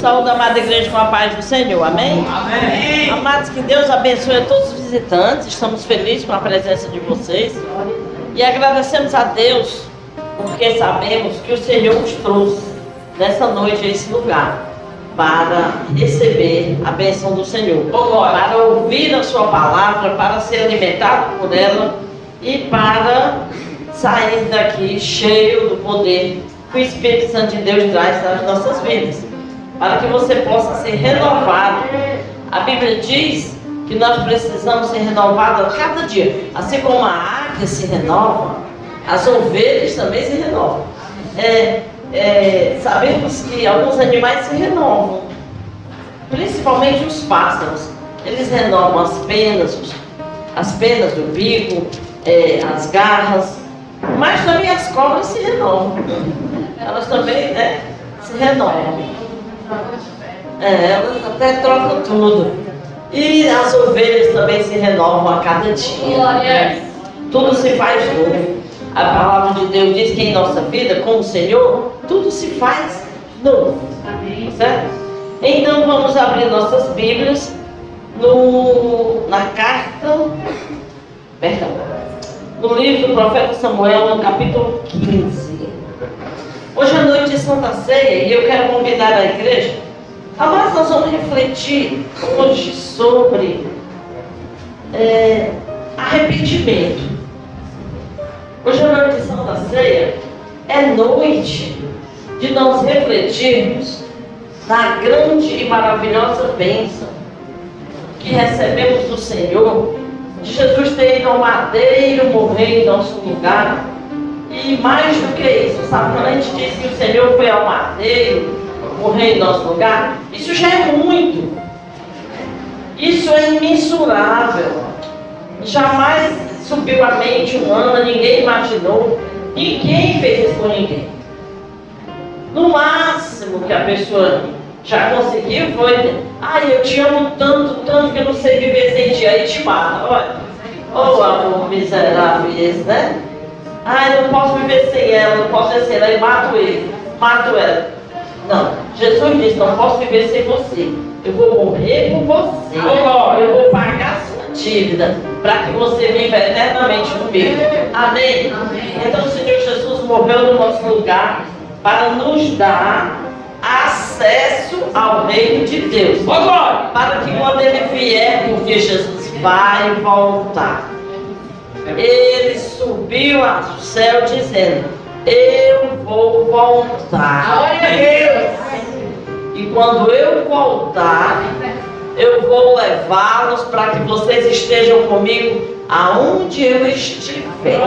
Saúde da amada igreja com a paz do Senhor, amém? Amém. Amados, que Deus abençoe a todos os visitantes. Estamos felizes com a presença de vocês e agradecemos a Deus porque sabemos que o Senhor nos trouxe nessa noite a esse lugar para receber a bênção do Senhor, para ouvir a Sua palavra, para ser alimentado por ela e para sair daqui cheio do poder que o Espírito Santo de Deus traz nas nossas vidas, para que você possa ser renovado. A Bíblia diz que nós precisamos ser renovados a cada dia, assim como a águia se renova, as ovelhas também se renovam. É, é, sabemos que alguns animais se renovam, principalmente os pássaros. Eles renovam as penas, as penas do bico, é, as garras, mas também as cobras se renovam. Elas também né, se renovam. É, elas até trocam tudo. E as ovelhas também se renovam a cada dia. Tudo se faz novo. A palavra de Deus diz que em nossa vida, com o Senhor, tudo se faz novo. Certo? Então vamos abrir nossas Bíblias no, na carta, perdão, no livro do profeta Samuel, no capítulo 15. Hoje é noite de Santa Ceia e eu quero convidar a igreja. Mas nós vamos refletir hoje sobre é, arrependimento. Hoje é noite de Santa Ceia, é noite de nós refletirmos na grande e maravilhosa bênção que recebemos do Senhor, de Jesus ter ido ao madeiro morrer em nosso lugar. E mais do que isso, sabe, gente diz que o Senhor foi ao madeiro morrer em nosso lugar, isso já é muito. Isso é imensurável. Jamais subiu a mente humana, ninguém imaginou, ninguém fez isso por ninguém. No máximo que a pessoa já conseguiu foi, ai, eu te amo tanto, tanto que eu não sei viver sem ti, aí te mata. Olha, oh amor miserável esse, né? Ai, não posso viver sem ela, não posso viver sem ela, e mato ele, mato ela. Não, Jesus disse, não posso viver sem você. Eu vou morrer por você. Eu vou pagar a sua dívida para que você viva eternamente comigo. Amém? Então o Senhor Jesus morreu no nosso lugar para nos dar acesso ao reino de Deus. Para que quando ele vier, porque Jesus vai voltar. Ele subiu ao céu dizendo: Eu vou voltar. Glória a Deus. E quando eu voltar, eu vou levá-los para que vocês estejam comigo aonde eu estiver.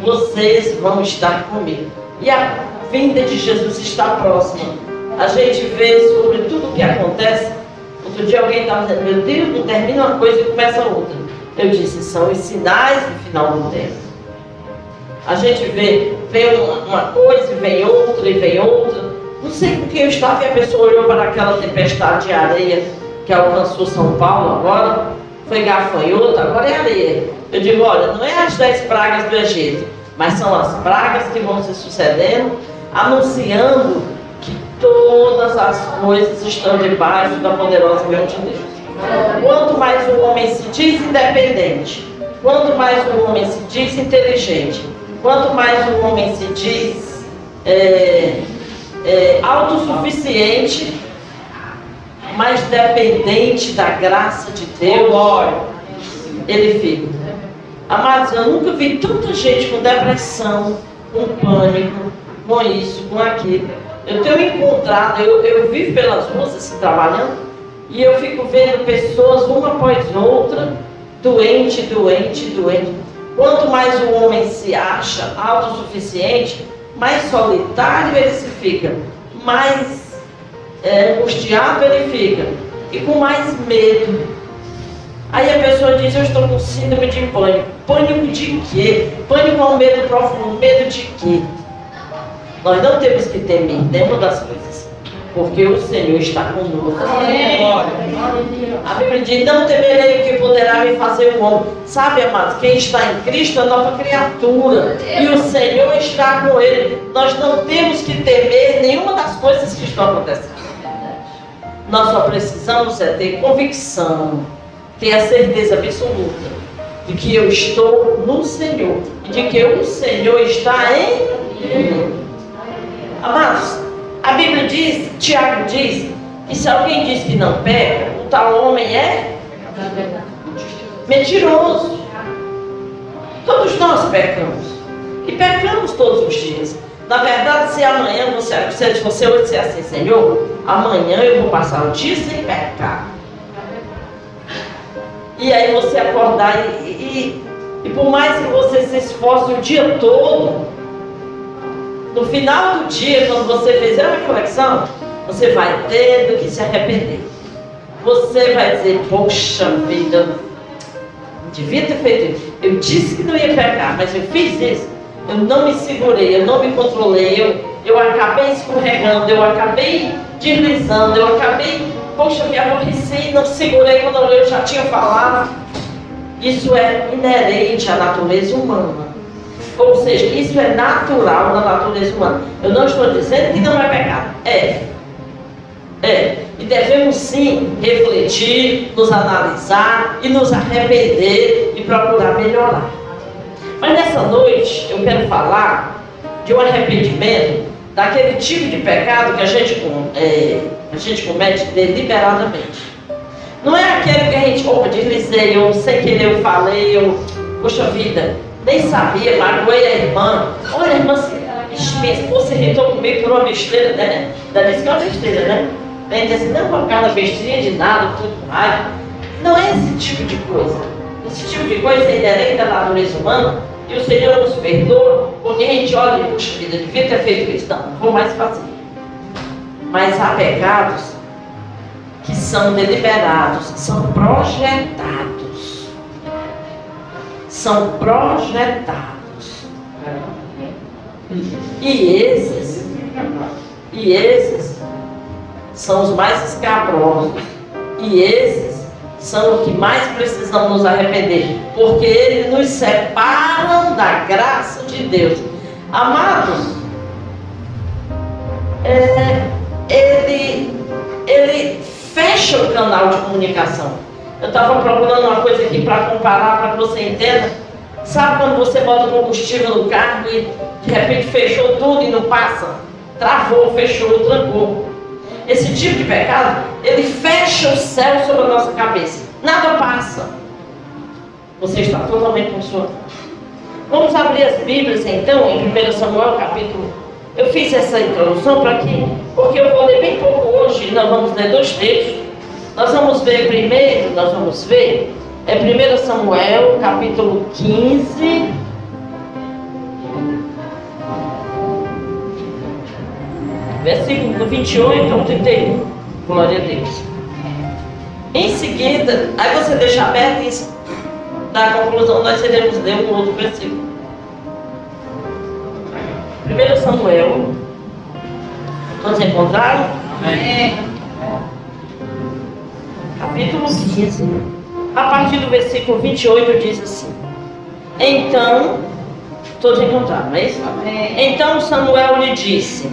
Vocês vão estar comigo. E a vinda de Jesus está próxima. A gente vê sobre tudo o que acontece. Outro dia alguém estava dizendo, meu Deus, não termina uma coisa e começa outra. Eu disse, são os sinais do final do tempo. A gente vê, vê uma, coisa e vem outra e vem outra. Não sei com quem eu estava e a pessoa olhou para aquela tempestade de areia que alcançou São Paulo agora. Foi gafanhoto, agora é areia. Eu digo, olha, não é as dez pragas do Egito, mas são as pragas que vão se sucedendo, anunciando que todas as coisas estão debaixo da poderosa mão de Deus. Quanto mais o homem se diz independente, quanto mais o homem se diz inteligente, quanto mais o homem se diz é, é, autossuficiente, mais dependente da graça de Deus, ele fica. Amados, eu nunca vi tanta gente com depressão, com pânico, com isso, com aquilo. Eu tenho encontrado, eu, eu vivo pelas ruas assim, trabalhando, e eu fico vendo pessoas, uma após outra, doente, doente, doente. Quanto mais o homem se acha autossuficiente, mais solitário ele se fica, mais é, angustiado ele fica, e com mais medo. Aí a pessoa diz, eu estou com síndrome de pânico. Pânico de quê? Pânico é um medo profundo. Medo de quê? Nós não temos que temer nenhuma das coisas. Porque o Senhor está conosco. A Bíblia diz, não temerei o que poderá me fazer o homem. Sabe, amados, quem está em Cristo é nova criatura. E o Senhor está com ele. Nós não temos que temer nenhuma das coisas que estão acontecendo. nós só precisamos é ter convicção, ter a certeza absoluta de que eu estou no Senhor e de que o Senhor está em mim. Amados, a Bíblia diz, Tiago diz, que se alguém diz que não peca, o tal homem é mentiroso. Todos nós pecamos. E pecamos todos os dias. Na verdade, se amanhã você, se você hoje disser assim, Senhor, amanhã eu vou passar o dia sem pecar. E aí você acordar e, e, e por mais que você se esforce o dia todo, no final do dia, quando você fizer a reflexão, você vai ter do que se arrepender. Você vai dizer, poxa vida, devia ter feito isso. Eu disse que não ia pecar, mas eu fiz isso. Eu não me segurei, eu não me controlei, eu, eu acabei escorregando, eu acabei deslizando, eu acabei, poxa, me aborreci, não segurei quando eu já tinha falado. Isso é inerente à natureza humana. Ou seja, isso é natural na natureza humana. Eu não estou dizendo que não é pecado. É. É. E devemos sim refletir, nos analisar e nos arrepender e procurar melhorar. Mas nessa noite eu quero falar de um arrependimento daquele tipo de pecado que a gente, é, a gente comete deliberadamente. Não é aquele que a gente, opa, deslizei, ou sem querer eu falei, ou, poxa vida, nem sabia, magoei a irmã. Olha, irmã, se irritou comigo por uma besteira, né? Ainda disse que é uma besteira, né? Aí diz assim, não uma cara besteirinha de nada, tudo mais. Não é esse tipo de coisa. Esse tipo de coisa é inerente à natureza humana e o Senhor nos perdoa, porque a gente olha e, puxa vida, devia ter feito. Não, não vou mais fazer. Mas há pecados que são deliberados, são projetados. São projetados. E esses, e esses são os mais escabrosos. E esses são os que mais precisamos nos arrepender, porque eles nos separam da graça de Deus. Amados, é, ele, ele fecha o canal de comunicação. Eu estava procurando uma coisa aqui para comparar, para que você entenda. Sabe quando você bota combustível no carro e de repente fechou tudo e não passa? Travou, fechou, trancou esse tipo de pecado, ele fecha o céu sobre a nossa cabeça. Nada passa. Você está totalmente consolado. Vamos abrir as Bíblias então em 1 Samuel capítulo. Eu fiz essa introdução para quê? Porque eu vou ler bem pouco hoje, nós vamos ler dois textos. Nós vamos ver primeiro, nós vamos ver, é 1 Samuel capítulo 15. versículo do 28 ao 31. Glória a Deus. Em seguida, aí você deixa aberto e da conclusão nós iremos ler um outro versículo. 1 Samuel. Todos encontraram? É. Capítulo 15. A partir do versículo 28 diz assim. Então, todos encontraram, não é isso? É. Então Samuel lhe disse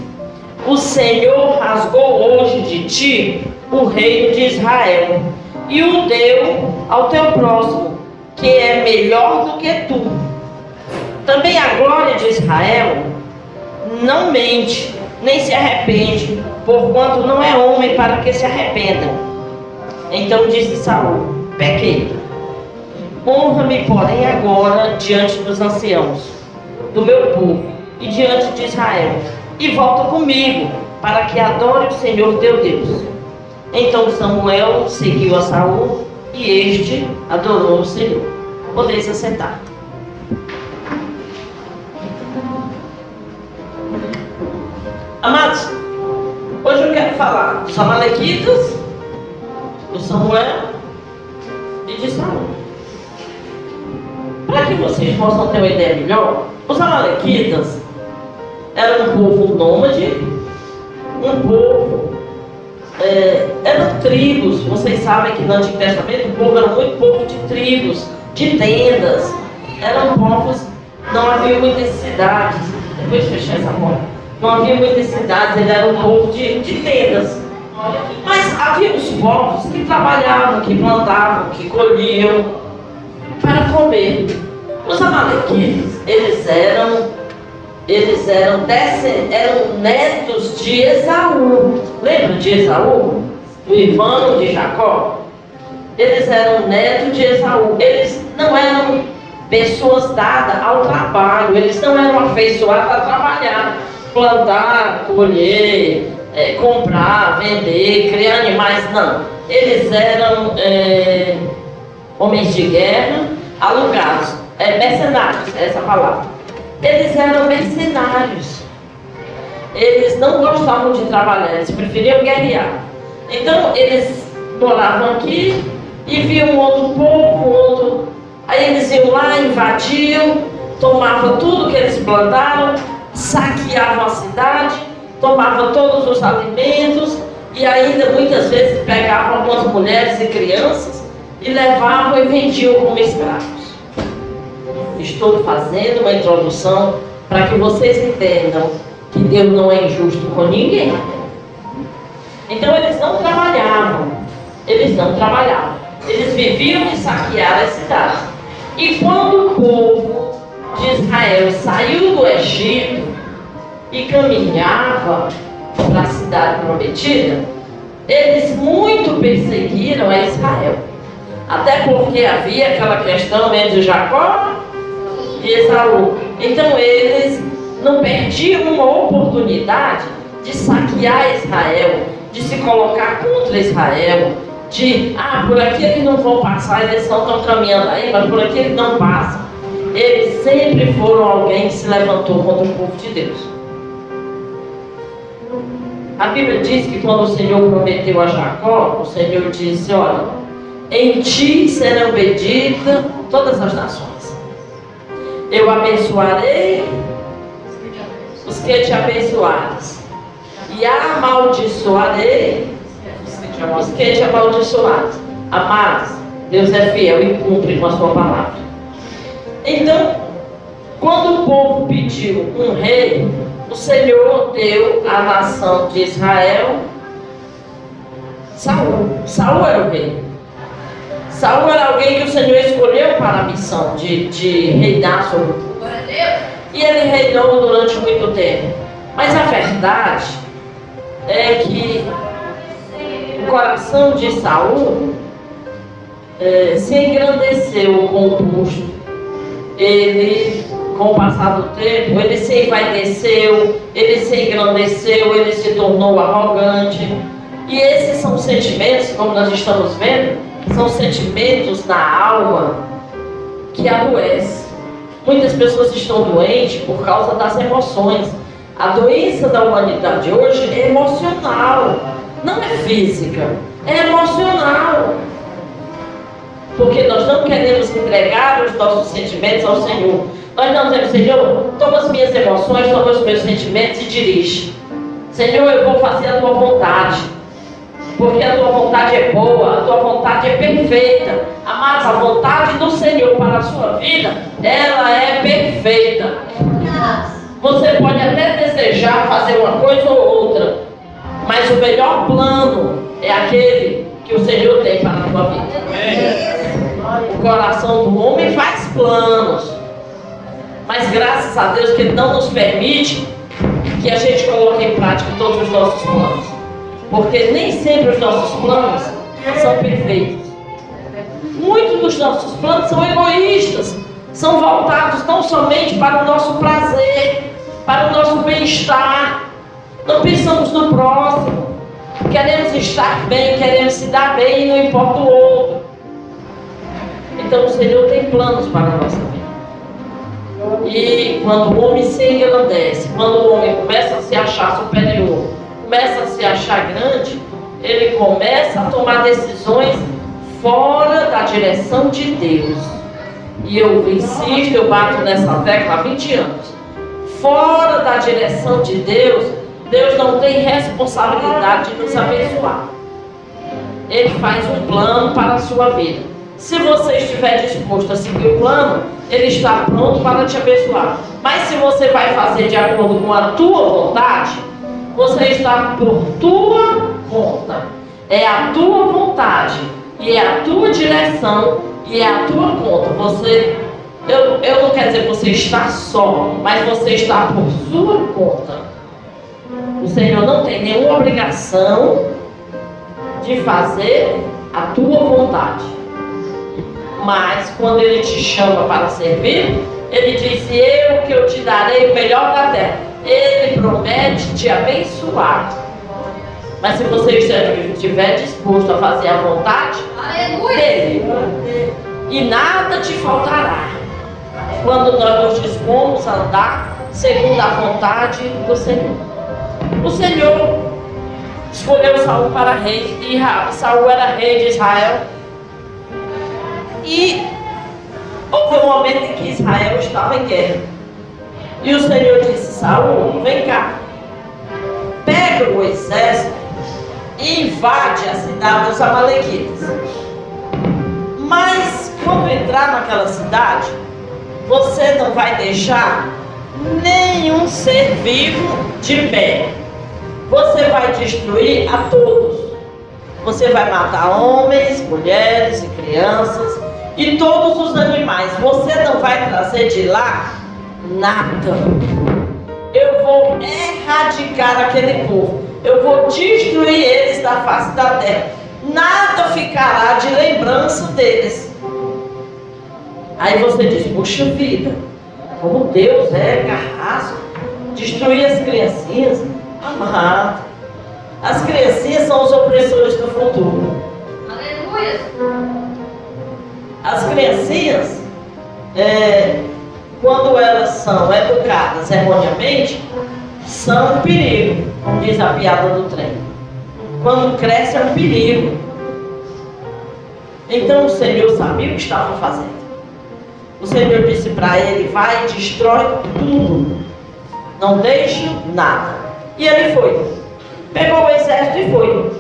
o Senhor rasgou hoje de ti o reino de Israel e o deu ao teu próximo, que é melhor do que tu. Também a glória de Israel não mente, nem se arrepende, porquanto não é homem para que se arrependa. Então disse Saul: Pequei. Honra-me, porém, agora diante dos anciãos, do meu povo e diante de Israel e volta comigo, para que adore o Senhor teu Deus. Então Samuel seguiu a Saul e este adorou o Senhor. Podeis se sentar. Amados, hoje eu quero falar dos Amalequitas, do Samuel e de Saul. Para que vocês possam ter uma ideia melhor, os Amalequitas era um povo nômade, um povo. É, eram tribos, vocês sabem que no Antigo Testamento o povo era muito povo de tribos, de tendas. Eram povos, não havia muitas cidades. Depois de fechar essa porta. Não havia muitas cidades, ele era um povo de, de tendas. Mas havia os povos que trabalhavam, que plantavam, que colhiam para comer. Os amalequitas, eles eram eles eram, eram netos de Esaú. Lembra de Esaú? O irmão de Jacó? Eles eram netos de Esaú. Eles não eram pessoas dadas ao trabalho, eles não eram afeiçoados a trabalhar, plantar, colher, é, comprar, vender, criar animais, não. Eles eram é, homens de guerra, alugados, é, mercenários, essa palavra. Eles eram mercenários. Eles não gostavam de trabalhar, eles preferiam guerrear. Então eles moravam aqui e viam outro povo, outro. Aí eles iam lá, invadiam, tomavam tudo que eles plantaram, saqueavam a cidade, tomavam todos os alimentos e ainda muitas vezes pegavam algumas mulheres e crianças e levavam e vendiam como escravos. Estou fazendo uma introdução para que vocês entendam que Deus não é injusto com ninguém. Então eles não trabalhavam, eles não trabalhavam. Eles viviam de saquear a cidade. E quando o povo de Israel saiu do Egito e caminhava para a cidade prometida, eles muito perseguiram a Israel. Até porque havia aquela questão entre Jacó e Esaú. Então eles não perdiam uma oportunidade de saquear Israel, de se colocar contra Israel, de, ah, por aqui eles não vão passar, eles não estão caminhando aí, mas por aqui eles não passam. Eles sempre foram alguém que se levantou contra o povo de Deus. A Bíblia diz que quando o Senhor prometeu a Jacó, o Senhor disse: Olha, em ti serão benditas todas as nações. Eu abençoarei os que te abençoares, e amaldiçoarei os que te amaldiçoares. Amados, Deus é fiel e cumpre com a sua palavra. Então, quando o povo pediu um rei, o Senhor deu à nação de Israel Saul. Saul era o rei. Saul era alguém que o Senhor escolheu para a missão de, de reinar sobre o povo. E ele reinou durante muito tempo. Mas a verdade é que o coração de Saul é, se engrandeceu com o busto. Ele, com o passar do tempo, ele se envaideceu, ele se engrandeceu, ele se tornou arrogante. E esses são sentimentos, como nós estamos vendo, são sentimentos na alma que adoecem. Muitas pessoas estão doentes por causa das emoções. A doença da humanidade hoje é emocional, não é física, é emocional. Porque nós não queremos entregar os nossos sentimentos ao Senhor. Nós não dizemos, Senhor, toma as minhas emoções, toma os meus sentimentos e dirige. Senhor, eu vou fazer a tua vontade. Porque a tua vontade é boa, a tua vontade é perfeita. Amados, a vontade do Senhor para a sua vida, ela é perfeita. Você pode até desejar fazer uma coisa ou outra, mas o melhor plano é aquele que o Senhor tem para a tua vida. O coração do homem faz planos, mas graças a Deus que Ele não nos permite que a gente coloque em prática todos os nossos planos. Porque nem sempre os nossos planos são perfeitos. Muitos dos nossos planos são egoístas, são voltados não somente para o nosso prazer, para o nosso bem-estar. Não pensamos no próximo. Queremos estar bem, queremos se dar bem não importa o outro. Então o Senhor tem planos para a nossa vida. E quando o homem se engrandece, quando o homem começa a se achar superior, começa a se achar grande, ele começa a tomar decisões fora da direção de Deus. E eu insisto, eu bato nessa tecla há 20 anos. Fora da direção de Deus, Deus não tem responsabilidade de nos abençoar. Ele faz um plano para a sua vida. Se você estiver disposto a seguir o plano, ele está pronto para te abençoar. Mas se você vai fazer de acordo com a tua vontade, você está por tua conta. É a tua vontade, e é a tua direção, e é a tua conta. Você, eu, eu não quero dizer que você está só, mas você está por sua conta. O Senhor não tem nenhuma obrigação de fazer a tua vontade. Mas quando Ele te chama para servir, Ele diz: Eu que eu te darei o melhor da terra. Ele promete te abençoar. Mas se você estiver disposto a fazer a vontade dele, e nada te faltará. Quando nós nos dispomos a andar segundo a vontade do Senhor. O Senhor escolheu Saul para rei, e Saul era rei de Israel. E houve um momento em que Israel estava em guerra. E o Senhor disse, Saul, vem cá, pega o exército e invade a cidade dos Amalequitas. Mas quando entrar naquela cidade, você não vai deixar nenhum ser vivo de pé. Você vai destruir a todos. Você vai matar homens, mulheres e crianças e todos os animais. Você não vai trazer de lá nada. Eu vou erradicar aquele povo. Eu vou destruir eles da face da terra. Nada ficará de lembrança deles. Aí você diz, puxa vida, como Deus é carrasco, destruir as criancinhas. Amado, as criancinhas são os opressores do futuro. Aleluia! As criancinhas, é, quando elas são educadas erroneamente, são um perigo, diz a piada do trem. Quando cresce é um perigo. Então o Senhor sabia o que estava fazendo. O Senhor disse para ele: vai e destrói tudo. Não deixe nada. E ele foi. Pegou o exército e foi.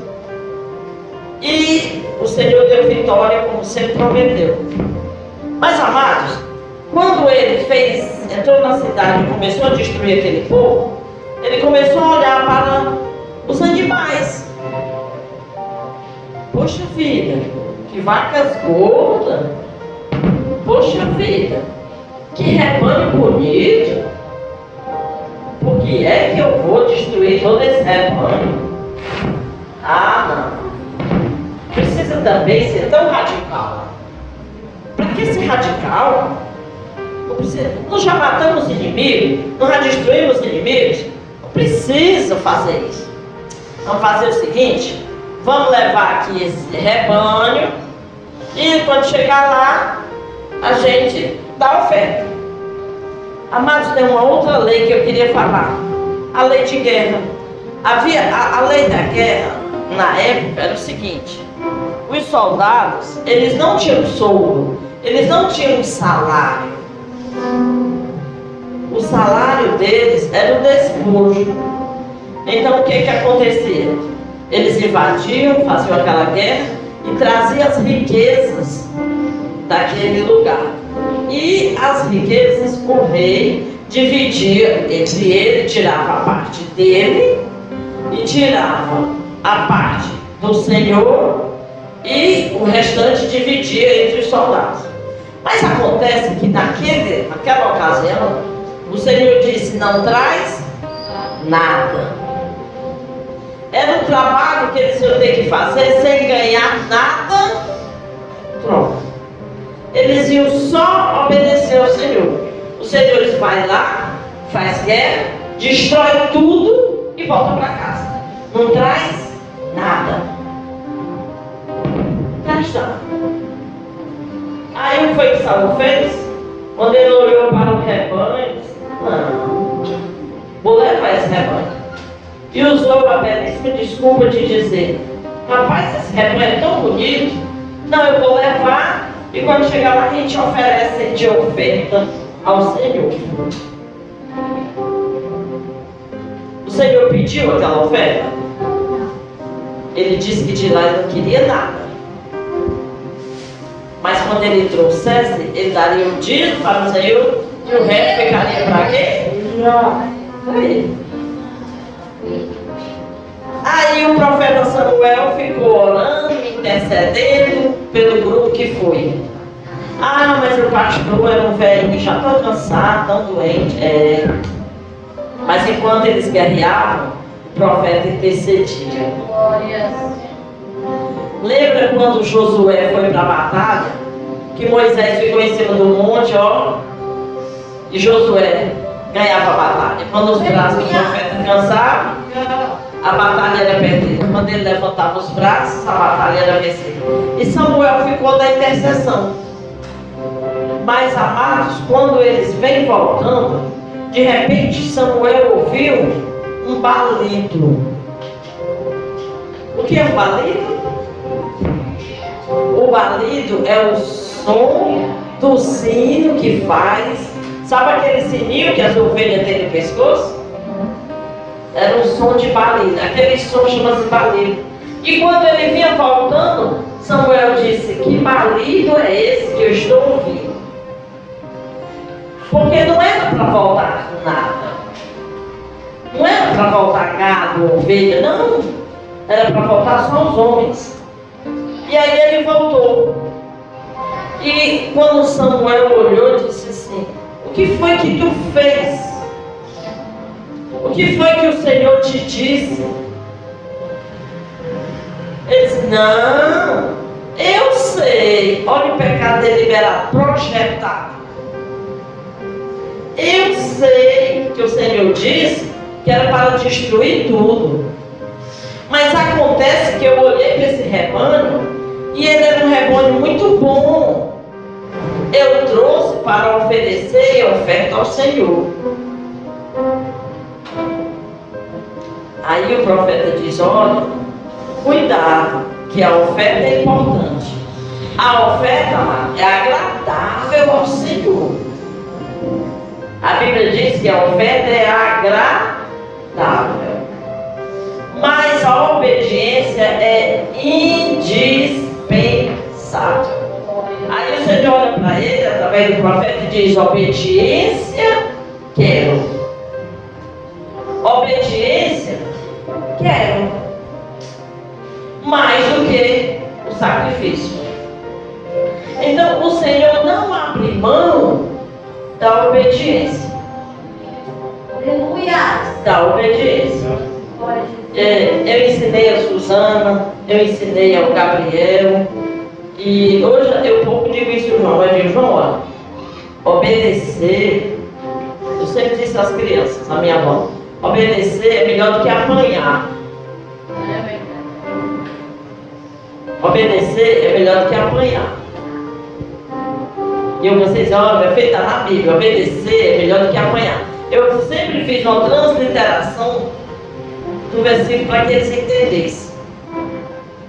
E o Senhor deu vitória, como sempre prometeu. Mas, amados, quando ele fez, entrou na cidade e começou a destruir aquele povo, ele começou a olhar para os animais. Poxa vida, que vacas gordas. Poxa vida, que rebanho bonito. Por que é que eu vou destruir todo esse rebanho? Ah, não. Precisa também ser tão radical. Para que ser radical? Nós já matamos inimigos, nós já destruímos inimigos. Não precisa fazer isso. Vamos fazer o seguinte: vamos levar aqui esse rebanho e quando chegar lá, a gente dá oferta. Amados, tem uma outra lei que eu queria falar. A lei de guerra. Havia a, a lei da guerra na época era o seguinte: os soldados, eles não tinham soldo, eles não tinham salário. O salário deles era o despojo. Então o que que acontecia? Eles invadiam, faziam aquela guerra e traziam as riquezas daquele lugar. E as riquezas o rei dividia entre ele, tirava a parte dele e tirava a parte do Senhor e o restante dividia entre os soldados. Mas acontece que naquele, naquela ocasião o Senhor disse: não traz nada. Era um trabalho que eles iam ter que fazer sem ganhar nada. Pronto eles iam só obedecer ao Senhor. O Senhor vai lá, faz guerra, destrói tudo e volta para casa. Não traz Aí o que foi que fez? Quando ele olhou para o rebanho, disse, não, vou levar esse rebanho. E usou a belíssima desculpa de dizer, rapaz, esse rebanho é tão bonito, não, eu vou levar e quando chegar lá, a gente oferece de oferta ao Senhor. O Senhor pediu aquela oferta. Ele disse que de lá ele não queria nada. Mas quando ele trouxesse, ele daria um dízimo para o Senhor e o resto ficaria para quê? Ele. Aí o profeta Samuel ficou orando, intercedendo pelo grupo que foi. Ah, mas o pastor era um velho que já estou cansado, tão doente. É. Mas enquanto eles guerreavam, o profeta intercedia. Lembra quando Josué foi para a batalha? Que Moisés ficou em cima do monte, ó. E Josué ganhava a batalha. Quando os braços do profeta cansavam, a batalha era perdida. Quando ele levantava os braços, a batalha era vencida. E Samuel ficou da intercessão. Mas amados, quando eles vêm voltando, de repente Samuel ouviu um balido. O que é um balido? O balido é o som do sino que faz. Sabe aquele sininho que as ovelhas têm no pescoço? Era um som de balido. Aquele som chama-se balido. E quando ele vinha voltando, Samuel disse: Que balido é esse que eu estou ouvindo? Porque não era para voltar nada. Não era para voltar gado, ovelha, não. Era para voltar só os homens. E aí ele voltou. E quando Samuel olhou, disse assim: O que foi que tu fez? O que foi que o Senhor te disse? Ele disse: Não, eu sei. Olha o pecado deliberado, projetado. Eu sei que o Senhor disse que era para destruir tudo. Mas acontece que eu olhei para esse rebanho e ele era um rebanho muito bom. Eu trouxe para oferecer oferta ao Senhor. Aí o profeta diz: Olha, cuidado, que a oferta é importante. A oferta é agradável ao Senhor. A Bíblia diz que a oferta é agradável. Mas a obediência é indispensável. Aí o Senhor olha para ele, através do profeta, e diz: Obediência, quero. Obediência, quero. Mais do que o sacrifício. Então o Senhor não abre mão da obediência. Aleluia. Da obediência. É, eu ensinei a Suzana, eu ensinei ao Gabriel. E hoje eu pouco digo isso, João. Eu digo, João, olha, obedecer. Eu sempre disse às crianças, a minha avó, obedecer é melhor do que apanhar. Obedecer é melhor do que apanhar. E eu vocês, olha, é feita na Bíblia, obedecer é melhor do que apanhar. Eu sempre fiz uma transliteração do versículo para que eles entendessem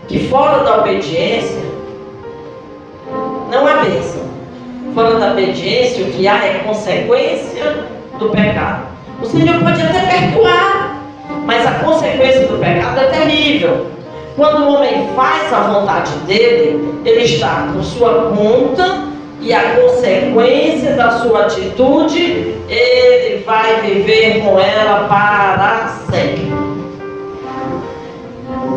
que fora da obediência não há bênção. Fora da obediência, o que há é consequência do pecado. O Senhor pode até perdoar, mas a consequência do pecado é terrível. Quando o homem faz a vontade dele, ele está com sua conta e a consequência da sua atitude, ele vai viver com ela para sempre.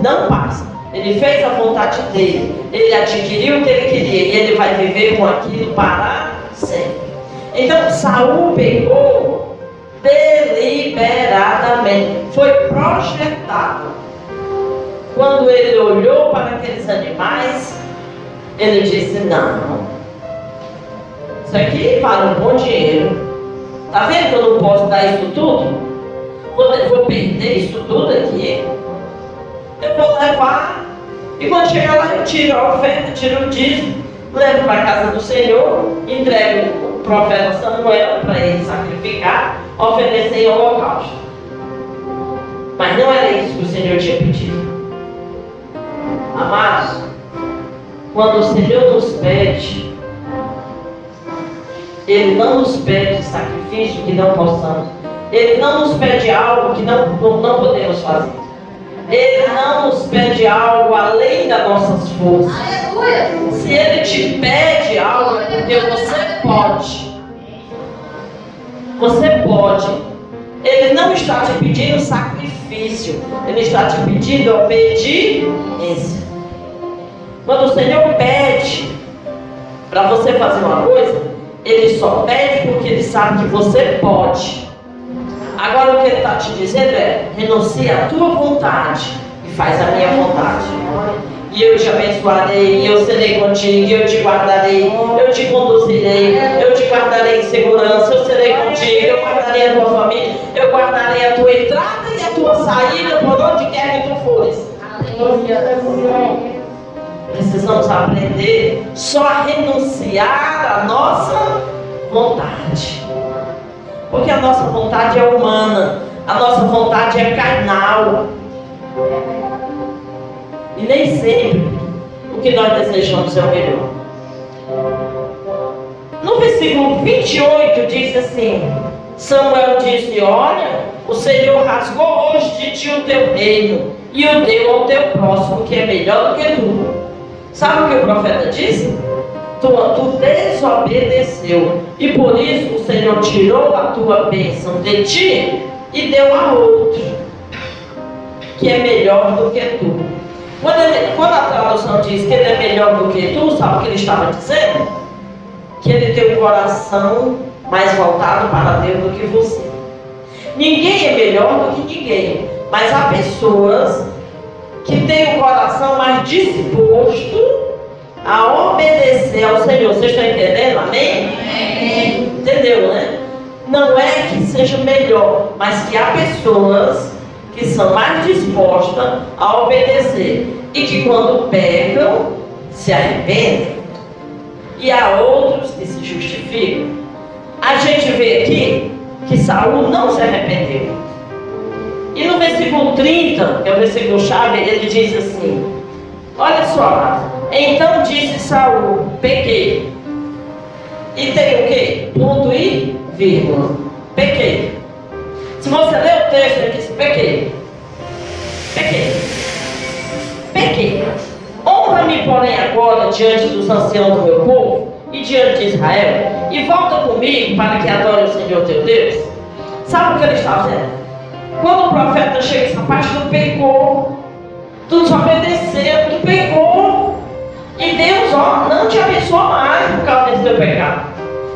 Não passa. Ele fez a vontade dele, ele adquiriu o que ele queria e ele vai viver com aquilo para sempre. Então Saul pegou deliberadamente, foi projetado. Quando ele olhou para aqueles animais, ele disse: Não, isso aqui vale um bom dinheiro. Tá vendo que eu não posso dar isso tudo? Vou, vou perder isso tudo aqui. Eu vou levar. E quando chegar lá, eu tiro a oferta, tiro o dízimo, levo para a casa do Senhor, entrego o profeta Samuel para ele sacrificar, oferecer em holocausto. Mas não era isso que o Senhor tinha pedido. Amados, quando o Senhor nos pede, Ele não nos pede sacrifício que não possamos. Ele não nos pede algo que não, não podemos fazer. Ele não nos pede algo além das nossas forças. Aleluia. Se Ele te pede algo, é porque você pode. Você pode. Ele não está te pedindo sacrifício, ele está te pedindo obediência. Quando o Senhor pede para você fazer uma coisa, ele só pede porque ele sabe que você pode. Agora o que ele está te dizendo é: renuncia à tua vontade e faz a minha vontade. E eu te abençoarei, eu serei contigo, eu te guardarei, eu te conduzirei, eu te guardarei em segurança, eu serei contigo, eu guardarei a tua família, eu guardarei a tua entrada e a tua saída por onde quer que tu fores. Precisamos aprender só a renunciar à nossa vontade. Porque a nossa vontade é humana, a nossa vontade é carnal. E nem sempre o que nós desejamos é o melhor. No versículo 28 diz assim: Samuel disse: Olha, o Senhor rasgou hoje de ti o teu reino e o deu ao teu próximo, que é melhor do que tu. Sabe o que o profeta disse? Tu, tu desobedeceu e por isso o Senhor tirou a tua bênção de ti e deu a outro, que é melhor do que tu. Quando, ele, quando a tradução diz que ele é melhor do que tu, sabe o que ele estava dizendo? Que ele tem um coração mais voltado para Deus do que você. Ninguém é melhor do que ninguém, mas há pessoas que têm o um coração mais disposto a obedecer ao Senhor. Vocês estão entendendo? Amém? Amém? Entendeu, né? Não é que seja melhor, mas que há pessoas que são mais dispostas a obedecer e que quando pecam se arrependem. E há outros que se justificam. A gente vê aqui que Saul não se arrependeu. E no versículo 30, que é o versículo chave, ele diz assim: Olha só, então disse Saul, pequei. E tem o quê? Ponto e vírgula. Pequei. Se você ler o texto, ele diz pequei. Pequei. Pequei. Honra-me, porém, agora diante dos anciãos do meu povo e diante de Israel, e volta comigo para que adore o Senhor teu Deus. Sabe o que ele está fazendo? Quando o profeta chega e diz, rapaz, tu pecou, tu desobedeceu, tu pecou, e Deus, ó, não te abençoa mais por causa desse teu pecado.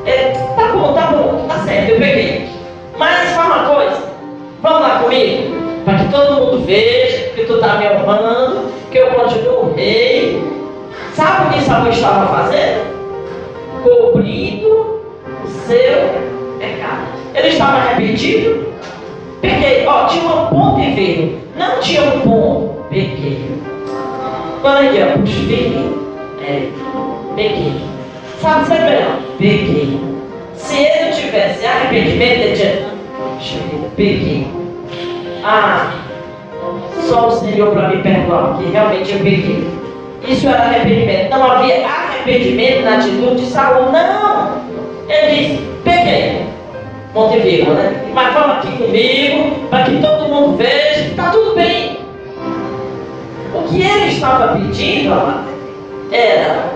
É, tá bom, tá bom, tá certo, eu peguei. Mas fala uma coisa, vamos lá comigo, para que todo mundo veja que tu está me honrando, que eu continuo rei. Sabe o que Samuel estava fazendo? Cobrindo o seu pecado. Ele estava arrependido? Peguei, ó, tinha um ponto e veio. Não tinha um ponto, peguei. Quando ele ia, puxa, peguei. É, peguei. Sabe, sabe melhor? Peguei. Se ele tivesse arrependimento, ele tinha peguei. Ah, só o Senhor para me perdoar, porque realmente eu peguei. Isso era arrependimento. Não havia arrependimento na atitude de Saul. Não! Ele disse, peguei. Montevideo, né? Mas vamos aqui comigo, para que todo mundo veja que está tudo bem. O que ele estava pedindo era,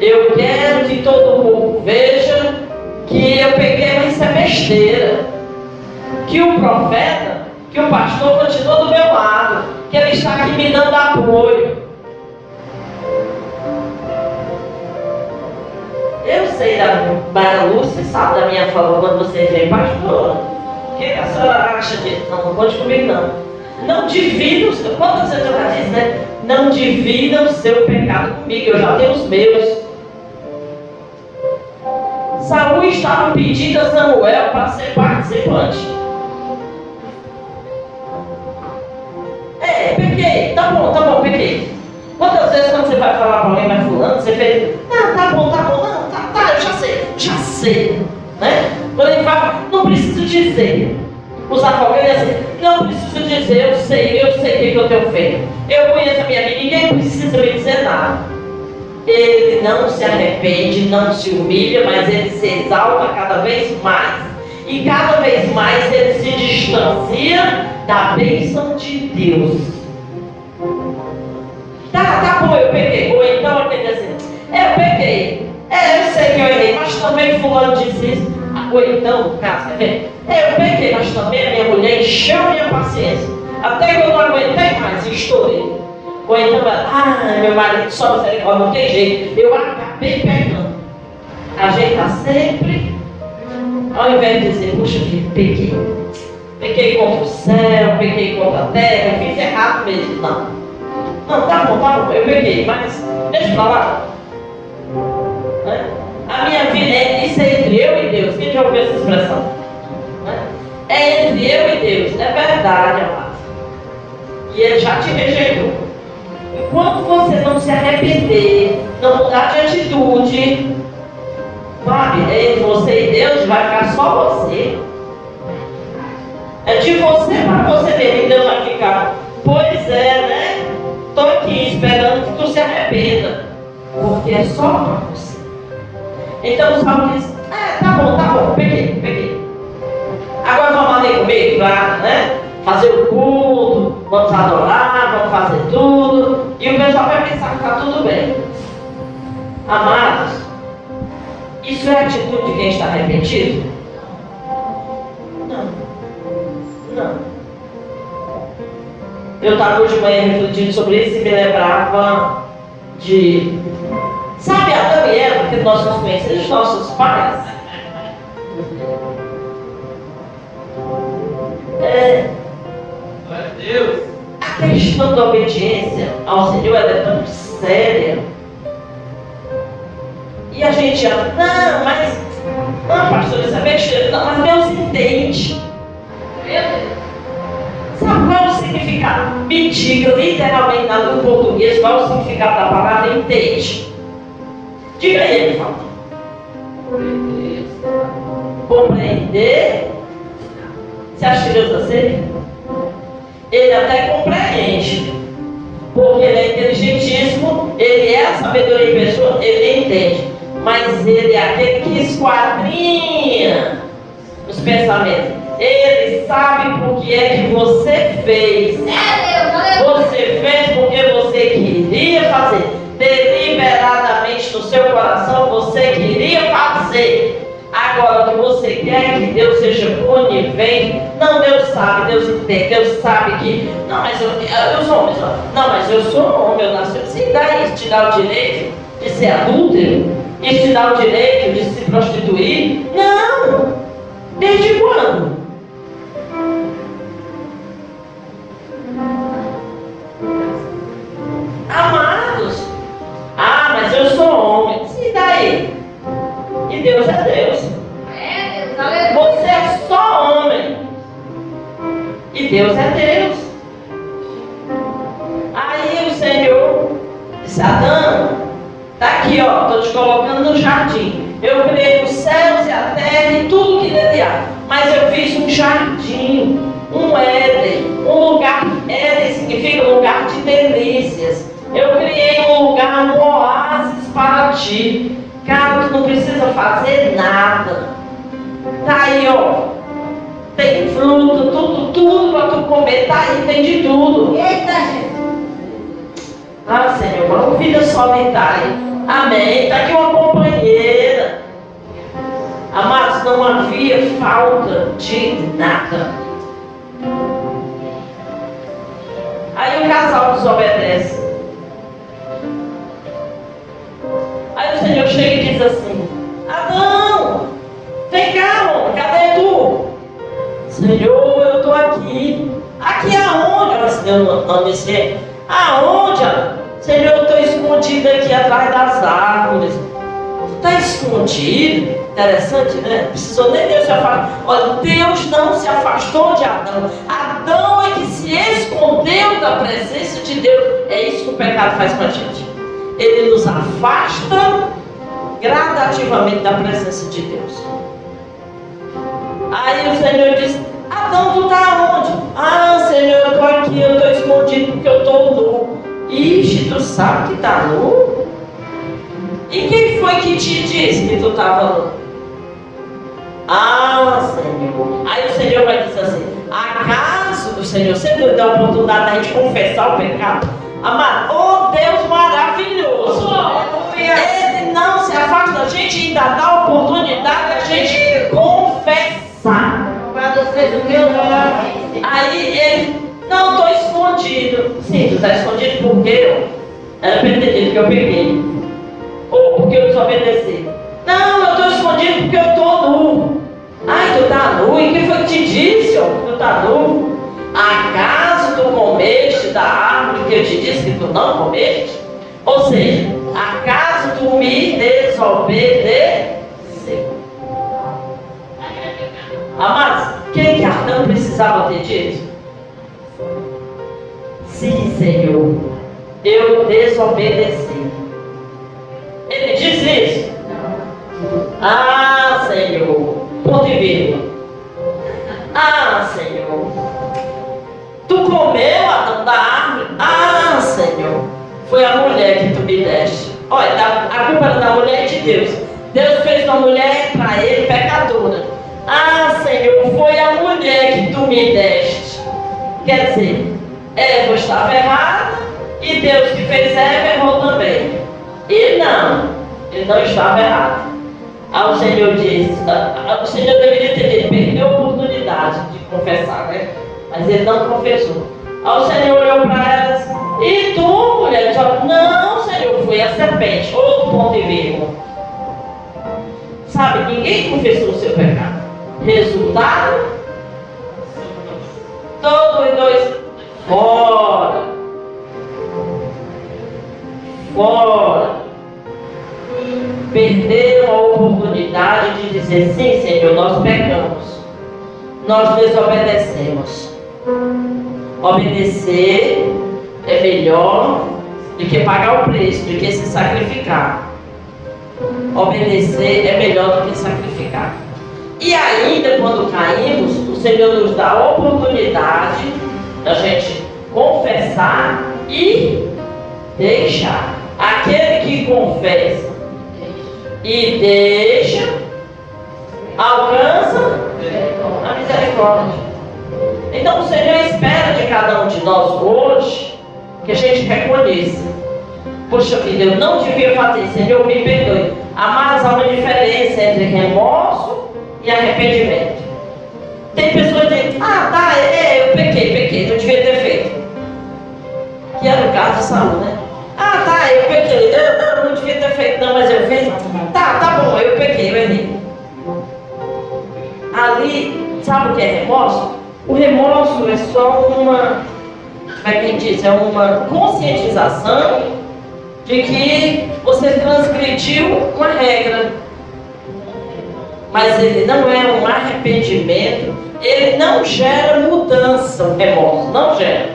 eu quero que todo mundo veja que eu peguei, mas isso é besteira que o profeta, que o pastor continua do meu lado, que ele está aqui me dando apoio. Eu sei da Mara Lúcia, sabe da minha fala quando você vem, pastor. O que a senhora acha disso? Não, não pode comigo não. Não divida o seu. Quantas vezes eu já disse, né? Não divida o seu pecado comigo, eu já tenho os meus. Saúl estava pedindo a Samuel para ser participante. É, peguei. Tá bom, tá bom, peguei. Quantas vezes quando você vai falar para alguém, mas fulano, você fez, ah, tá bom, tá bom, não, tá, tá, eu já sei, já sei. Né? Quando ele fala, não preciso dizer. Os advogados assim, não preciso dizer, eu sei, eu sei o que, que eu tenho feito. Eu conheço a minha vida, ninguém precisa me dizer nada. Ele não se arrepende, não se humilha, mas ele se exalta cada vez mais. E cada vez mais ele se distancia da bênção de Deus. Tá, tá bom, eu peguei. Ou então aquele assim, é, eu peguei. É, eu sei que eu errei, mas também fulano disse isso. Caso, é, eu peguei, mas também a minha mulher encheu minha paciência. Até que eu não aguentei mais, estourei. Ou então, ah, meu marido só misericórdia, não tem jeito. Eu acabei pegando. A gente está sempre, ao invés de dizer, puxa vida, peguei. Peguei contra o céu, peguei contra a terra, fiz errado mesmo. Não. Não, tá bom, tá bom, eu peguei, mas deixa pra lá. Né? A minha vida é isso é entre eu e Deus. Quem já ouviu essa expressão? É entre eu e Deus. É verdade, amado. E ele já te rejeitou. Enquanto você não se arrepender, não mudar de atitude, sabe? É entre você e Deus, vai ficar só você. É de você para você mesmo. Deus vai ficar. Pois é, né? Estou aqui esperando que tu se arrependa. Porque é só para você. Então o Salmo diz, é, tá bom, tá bom, peguei, peguei. Agora vamos ali comigo para né, fazer o culto, vamos adorar, vamos fazer tudo. E o pessoal vai pensar que está tudo bem. Amados, isso é atitude de quem está arrependido? Não. Não. Eu estava hoje de manhã refletindo sobre isso e me lembrava de e Eva, que nós nos conhecemos, os nossos pais? É. A questão da obediência ao Senhor é tão séria. E a gente ama, não, mas, não, pastor, isso é besteira. Não, mas Deus entende. Sabe qual é o significado? Me diga, literalmente, no português, qual é o significado da palavra entende? Diga aí, ele fala. Compreender. Você acha que Deus aceita? Ele até compreende. Porque ele é inteligentíssimo, ele é a sabedoria em pessoa, ele entende. Mas ele é aquele que esquadrinha os pensamentos. Ele sabe por que é que você fez. Você fez porque você queria fazer no seu coração você queria fazer. Agora, o que você quer que Deus seja conivente, não, Deus sabe, Deus entende, Deus sabe que, não, mas eu, os homens, não, mas eu sou homem, eu nasci, se dá isso te dá o direito de ser adúltero, isso te dá o direito de se prostituir? Não! Desde quando? Ah, mas eu sou homem. E daí? E Deus é Deus. Você é só homem. E Deus é Deus. Aí o Senhor disse, Adão, tá aqui, ó, estou te colocando no jardim. Eu criei os céus e a terra e tudo que nele há. Mas eu fiz um jardim, um Éden, um lugar. Éden significa lugar de delícias. Eu criei um lugar, um oásis para ti. Cara, tu não precisa fazer nada. Tá aí, ó. Tem fruta, tudo, tudo para tu comer. Tá aí, tem de tudo. Eita, gente. Ah, Senhor, uma vida solitária. Amém. Tá aqui uma companheira. Amados, não havia falta de nada. Aí o casal desobedece. Assim: Adão, vem cá, homem, cadê tu? Senhor, eu estou aqui. Aqui aonde? Ela não, não disse, aonde? Senhor, eu estou escondido aqui atrás das árvores. Está escondido? Interessante, né? Precisou nem Deus se afastar. Olha, Deus não se afastou de Adão. Adão é que se escondeu da presença de Deus. É isso que o pecado faz com a gente ele nos afasta gradativamente da presença de Deus. Aí o Senhor diz: Adão, tu está onde? Ah, Senhor, eu estou aqui, eu estou escondido porque eu estou nu. Ixi, tu sabe que está nu? E quem foi que te disse que tu estava nu? Ah, Senhor. Aí o Senhor vai dizer assim: acaso o Senhor sempre dá a oportunidade da gente confessar o pecado? Amado, oh Deus maravilhoso. Ele não se afasta da gente, ainda dá oportunidade da gente confessar. Aí ele, não, estou escondido. Sim, tu está escondido porque eu era pretendido que eu peguei. Ou porque eu desobedeci. Não, eu estou escondido porque eu estou nu. Ai, tu está nu? E quem foi que te disse, ó, que tu está nu? Acaso tu comeste da árvore que eu te disse que tu não comeste? Ou seja, acaso tu me desobedeceu? Amados, quem que Adão precisava ter dito? Sim, Senhor, eu desobedeci. Ele diz isso? Ah, Senhor, ponto e vírgula. Ah, Senhor, tu comeu, Adão, da árvore? Ah, Senhor, foi a mulher que tu me deste. Olha, a culpa era da mulher e de Deus. Deus fez uma mulher para ele pecadora. Ah, Senhor, foi a mulher que tu me deste. Quer dizer, Eva estava errada e Deus que fez Eva errou também. E não, ele não estava errado. Aí o Senhor disse, ah, ah, o Senhor deveria ter dito, perdeu a oportunidade de confessar, né? Mas ele não confessou. Aí o Senhor olhou para elas, e tu, mulher? Disse, não, Senhor, foi a serpente. Outro ponto de vírgula. Sabe, ninguém confessou o seu pecado. Resultado? Todos os dois fora. Fora. Perderam a oportunidade de dizer: sim, Senhor, nós pecamos. Nós desobedecemos. Obedecer é melhor do que pagar o preço, do que se sacrificar. Obedecer é melhor do que sacrificar. E ainda, quando caímos, o Senhor nos dá a oportunidade da gente confessar e deixar. Aquele que confessa e deixa, alcança a misericórdia. Então o Senhor espera de cada um de nós hoje que a gente reconheça. Poxa vida, eu não devia fazer, Senhor, me perdoe. Amados, há uma diferença entre remorso e arrependimento. Tem pessoas que dizem, ah, tá, é, é, eu pequei, pequei, eu devia ter feito. Que era o caso de Saúl, né? Ah, tá, eu pequei, eu, eu não devia ter feito, não, mas eu fiz. Tá, tá bom, eu pequei, eu errei. Ali, sabe o que é remorso? O remorso é só uma, como é que diz? É uma conscientização de que você transgrediu uma regra mas ele não é um arrependimento, ele não gera mudança, o remorso, não gera.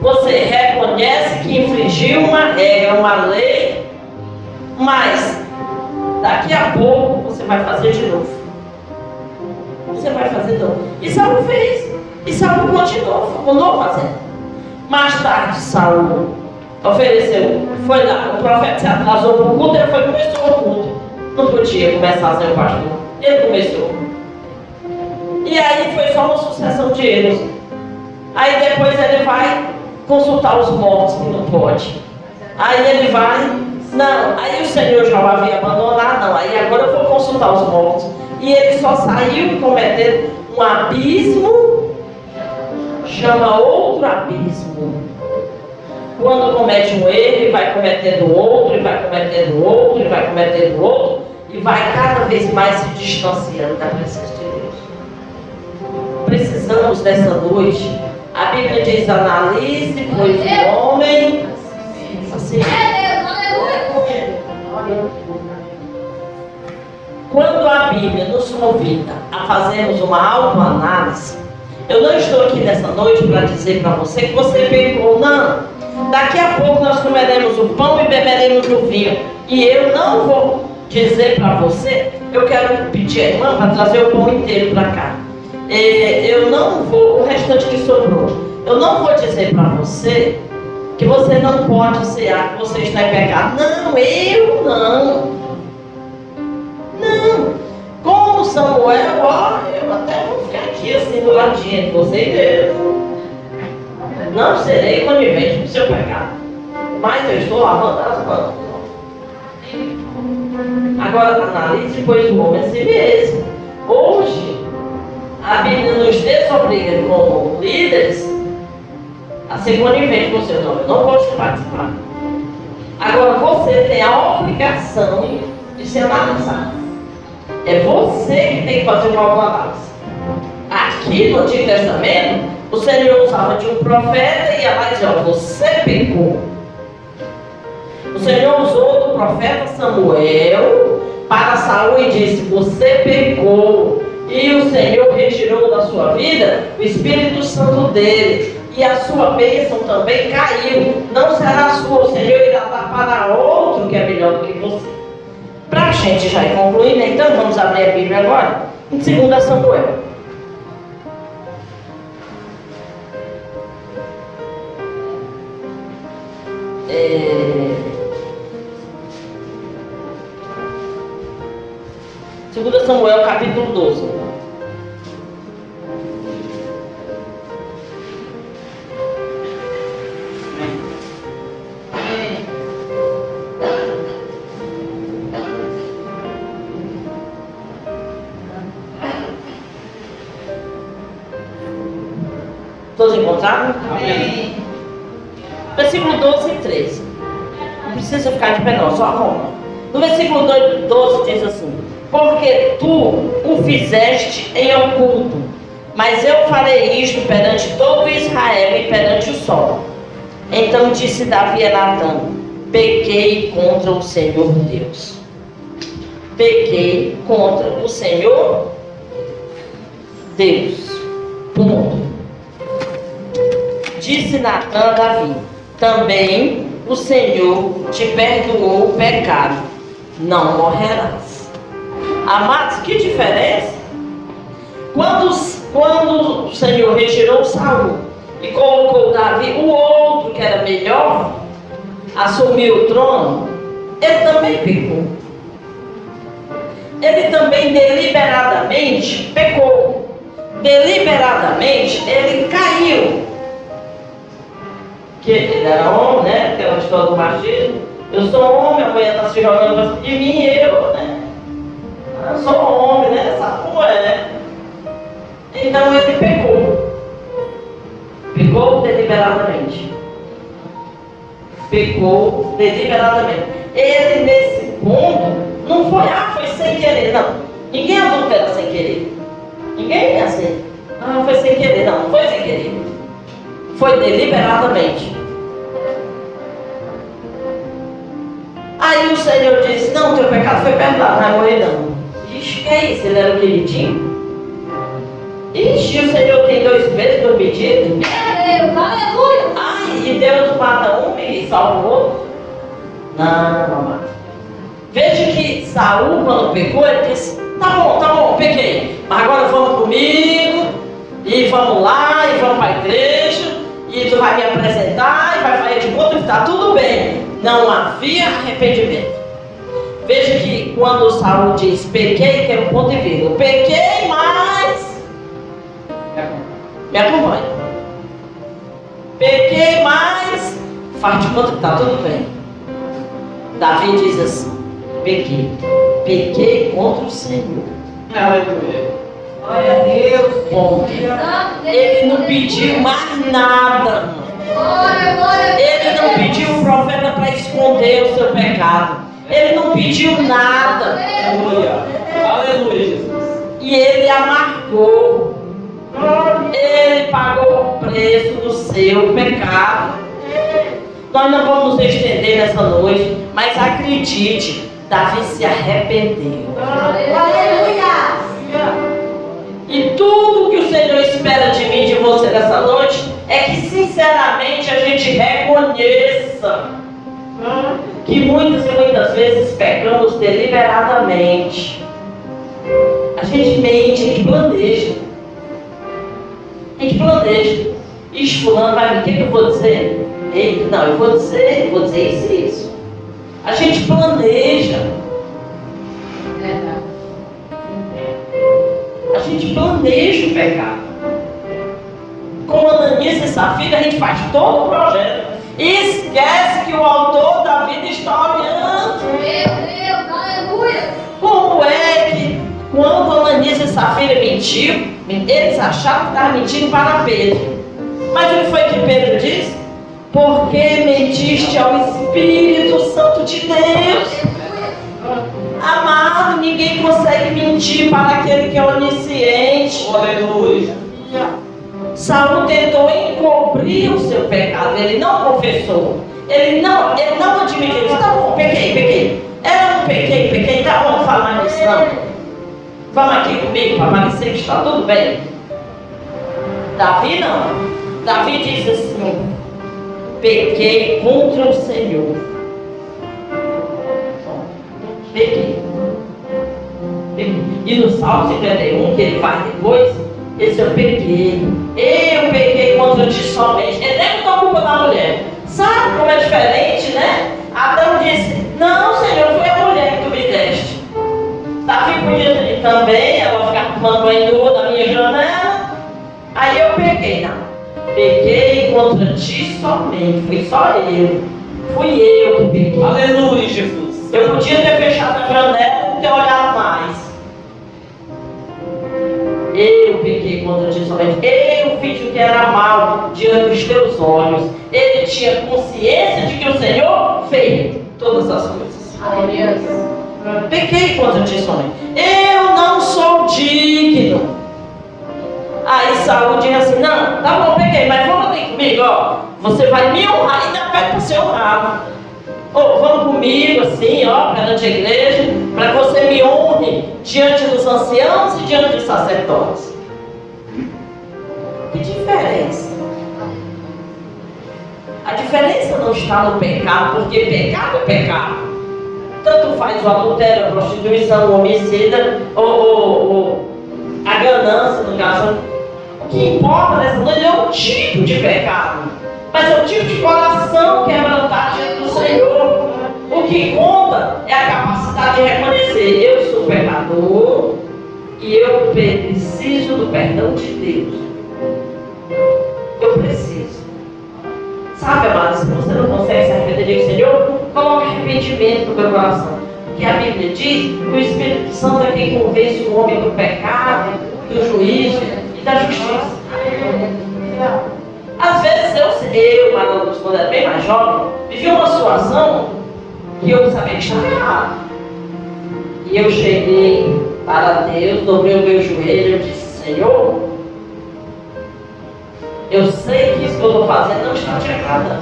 Você reconhece que infringiu uma regra, uma lei, mas daqui a pouco você vai fazer de novo. Você vai fazer de novo. E Saul fez. E Saul continuou, continuou fazendo. Mais tarde, Saul ofereceu, foi lá, o profeta se atrasou para o culto, ele foi começou o culto. Não podia começar a ser o pastor. Ele começou. E aí foi só uma sucessão de erros. Aí depois ele vai consultar os mortos, que não pode. Aí ele vai, não, aí o Senhor já havia abandonado, não, aí agora eu vou consultar os mortos. E ele só saiu cometendo um abismo, chama outro abismo. Quando comete um erro, e vai cometendo outro, e vai cometendo outro, e vai cometendo outro, e vai cada vez mais se distanciando da presença de Deus. Precisamos dessa noite. A Bíblia diz: analise, pois o homem. Assim. Quando a Bíblia nos convida a fazermos uma autoanálise, eu não estou aqui nessa noite para dizer para você que você pecou, não. Daqui a pouco nós comeremos o pão e beberemos o vinho. E eu não vou dizer para você, eu quero pedir a irmã para trazer o pão inteiro para cá. É, eu não vou, o restante que sobrou, eu não vou dizer para você que você não pode cear, que você está em pecado. Não, eu não. Não. Como Samuel, ó, eu até vou ficar aqui assim do ladinho de você e Deus. Não serei conivente com o seu pecado. Mas eu estou lavando as mãos. Agora analise, pois o homem si mesmo. Hoje, a Bíblia nos desobriga como líderes a ser conivente com seu nome. Não pode participar. Agora você tem a obrigação de se analisar. É você que tem que fazer uma autoanálise. Aqui no Antigo Testamento, o Senhor usava de um profeta e ia lá e dizia, você pecou. O Senhor usou do profeta Samuel para Saul e disse, você pecou. E o Senhor retirou da sua vida o Espírito Santo dele. E a sua bênção também caiu. Não será sua, o Senhor irá dar para outro que é melhor do que você. Para a gente já ir concluindo, então vamos abrir a Bíblia agora. Em 2 Samuel. É... 2 Samuel capítulo 12. 13. Não precisa ficar de pé não, só arruma. No versículo 12 diz assim: Porque tu o fizeste em oculto, mas eu farei isto perante todo Israel e perante o sol. Então disse Davi a Natã: Pequei contra o Senhor Deus. Pequei contra o Senhor Deus. Ponto. Disse Natan a Davi: Também o Senhor te perdoou o pecado, não morrerás. Amados, que diferença? Quando, quando o Senhor retirou Saul e colocou Davi, o outro que era melhor, assumiu o trono, ele também pecou. Ele também deliberadamente pecou. Deliberadamente ele caiu que ele era homem, né? Aquela história do machismo. Eu sou homem, a mulher está se jogando de mim eu, né? Eu sou homem, né? Essa mulher, né? Então ele pecou. Pecou deliberadamente. Pecou deliberadamente. Ele, nesse ponto, não foi, ah, foi sem querer, não. Ninguém adultera sem querer. Ninguém é assim. Ah, foi sem querer, não foi sem querer foi deliberadamente. Aí o Senhor disse, não, teu pecado foi perdoado, não vai morrer não. Ixi, que é isso? Ele era o queridinho? Ixi, o Senhor tem dois meses dois pedidos? É Deus, aleluia! Ai, e Deus mata um e salva o outro? Não, mamãe. Veja que Saul, quando pecou, ele disse, tá bom, tá bom, pequei. Mas agora vamos comigo, e vamos lá, e vamos para a igreja, e tu vai me apresentar e vai fazer de conta que está tudo bem. Não havia arrependimento. Veja que quando Saul diz pequei, tem um ponto e vírgula. Pequei, mas. Me acompanha. Pequei, mas. Faz de conta que está tudo bem. Davi diz assim: pequei. Pequei contra o Senhor. Aleluia. Glória a Deus. Ponto. Ele não pediu mais nada. Ele não pediu o profeta para esconder o seu pecado. Ele não pediu nada. Aleluia. Aleluia, Jesus. E ele amargou. Ele pagou o preço do seu pecado. Nós não vamos nos estender nessa noite, mas acredite, Davi se arrependeu. Aleluia. E tudo que o Senhor espera de mim de você nessa noite é que sinceramente a gente reconheça que muitas e muitas vezes pecamos deliberadamente. A gente mente, a gente planeja. A gente planeja. Ixi, fulano vai me, o que, que eu vou dizer? Ei, não, eu vou dizer, eu vou dizer isso e isso. A gente planeja. A gente planeja o pecado. Com Ananias e Safira, a gente faz todo o projeto. Esquece que o autor da vida está olhando. Meu Deus, aleluia. Como é que quando Ananias e Safira mentiu, Eles acharam que estavam mentindo para Pedro. Mas o que foi que Pedro disse? Porque mentiste ao Espírito Santo de Deus. Amado, ninguém consegue mentir para aquele que é onisciente. Aleluia. Saulo tentou encobrir o seu pecado, ele não confessou. Ele não, ele não admitiu. Tá bom, pequei, pequei. Eu não pequei, pequei, tá bom, falar nisso não. Vamos aqui comigo para parecer que está tudo bem. Davi não. Davi diz assim: pequei contra o Senhor. Pequei. pequei. E no Salmo 51, que ele faz depois, ele diz: Eu pequei. Eu pequei contra ti somente. Ele nem botou a culpa da mulher. Sabe como é diferente, né? Adão disse: Não, Senhor, foi a mulher que tu me deste. Davi podia ter também, ela ficar tomando banho na minha janela. Aí eu peguei, não. Peguei contra ti somente. Fui só eu. Fui eu que peguei. Aleluia, Jesus. Eu podia ter fechado a janela e não ter olhado mais. Eu pequei contra ti somente. Eu fiz o que era mal diante dos teus olhos. Ele tinha consciência de que o Senhor fez todas as coisas. Aleluia. Pequei contra ti somente. Eu não sou digno. Aí Saúl diz assim, não, tá bom, peguei, mas vamos aqui comigo, ó. Você vai me honrar, ainda pede para ser honrado. Ou vamos comigo, assim, ó, perante a igreja, para que você me honre diante dos anciãos e diante dos sacerdotes. Que diferença? A diferença não está no pecado, porque pecado é pecado. Tanto faz o adultério, a prostituição, o homicida, ou, ou, ou a ganância, no caso. O que importa nessa noite é o tipo de pecado. Mas é o tipo de coração quebrantado diante do Senhor. O que conta é a capacidade de reconhecer: eu sou pecador e eu preciso do perdão de Deus. Eu preciso. Sabe, amados, se você não consegue se arrepender, diga, Senhor, coloque arrependimento no meu coração. Porque a Bíblia diz que o Espírito Santo é quem convence o homem do pecado, do juízo e da justiça. Às vezes eu, quando era bem mais jovem, vivi uma situação que eu sabia que estava errado. E eu cheguei para Deus, dobrei o meu joelho e disse, Senhor, eu sei que isso que eu estou fazendo não está de errada.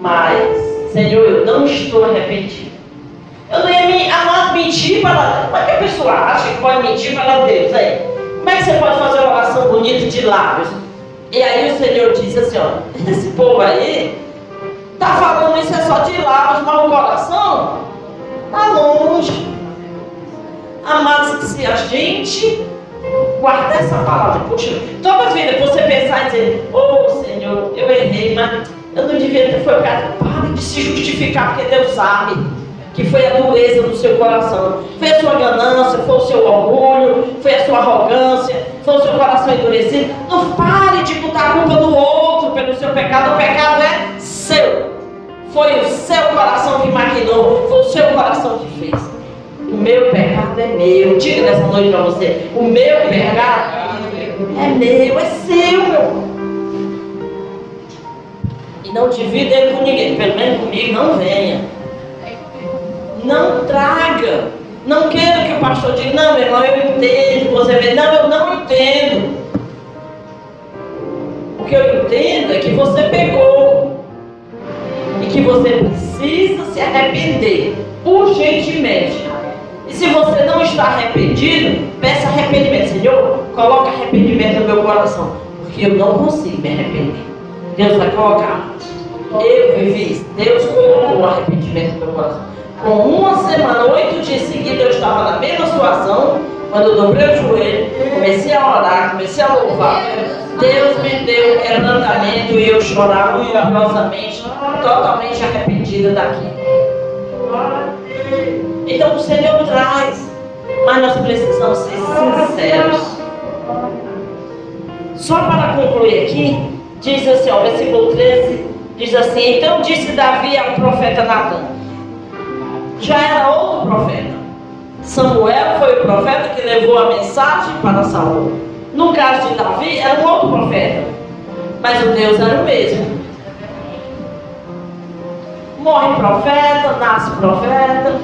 Mas, Senhor, eu não estou arrependido. Eu não ia me, amar mentir para Deus. Como é que a pessoa acha que pode mentir para Deus? Aí, como é que você pode fazer uma oração bonita de lábios? E aí o Senhor disse assim, ó, esse povo aí tá falando isso é só de lábios, mas o coração tá longe. Amados, se a gente guardar essa palavra, puxa, toda vida que você pensar e dizer, oh Senhor, eu errei, mas eu não devia ter foi pecado. Pare de se justificar, porque Deus sabe que foi a dureza do seu coração. Foi a sua ganância, foi o seu orgulho, foi a sua arrogância, foi o seu coração endurecido. Não pare de botar a culpa do outro pelo seu pecado. O pecado é seu. Foi o seu coração que maquinou, foi o seu coração que fez. O meu pecado é meu. Diga nessa noite para você: o meu pecado é meu, é seu. E não divida ele com ninguém, pelo menos comigo, não venha. Não traga. Não quero que o pastor diga, não, meu irmão, eu entendo. Você vê, não, eu não entendo. O que eu entendo é que você pegou e que você precisa se arrepender urgentemente. E se você não está arrependido, peça arrependimento. Senhor, coloque arrependimento no meu coração. Porque eu não consigo me arrepender. Deus vai colocar. Eu vivi isso. Deus colocou o arrependimento no meu coração. Com uma semana, oito dias seguidos, eu estava na mesma situação. Quando eu dobrei o joelho, comecei a orar, comecei a louvar. Deus me deu um e eu chorava orgulhosamente, totalmente arrependida daquilo. Então o Senhor traz, mas nós precisamos ser sinceros. Só para concluir aqui, diz assim, ó, versículo 13, diz assim, então disse Davi ao profeta Natan, já era outro profeta, Samuel foi o profeta que levou a mensagem para Saul. No caso de Davi, era um outro profeta. Mas o Deus era o mesmo. Morre profeta, nasce profeta,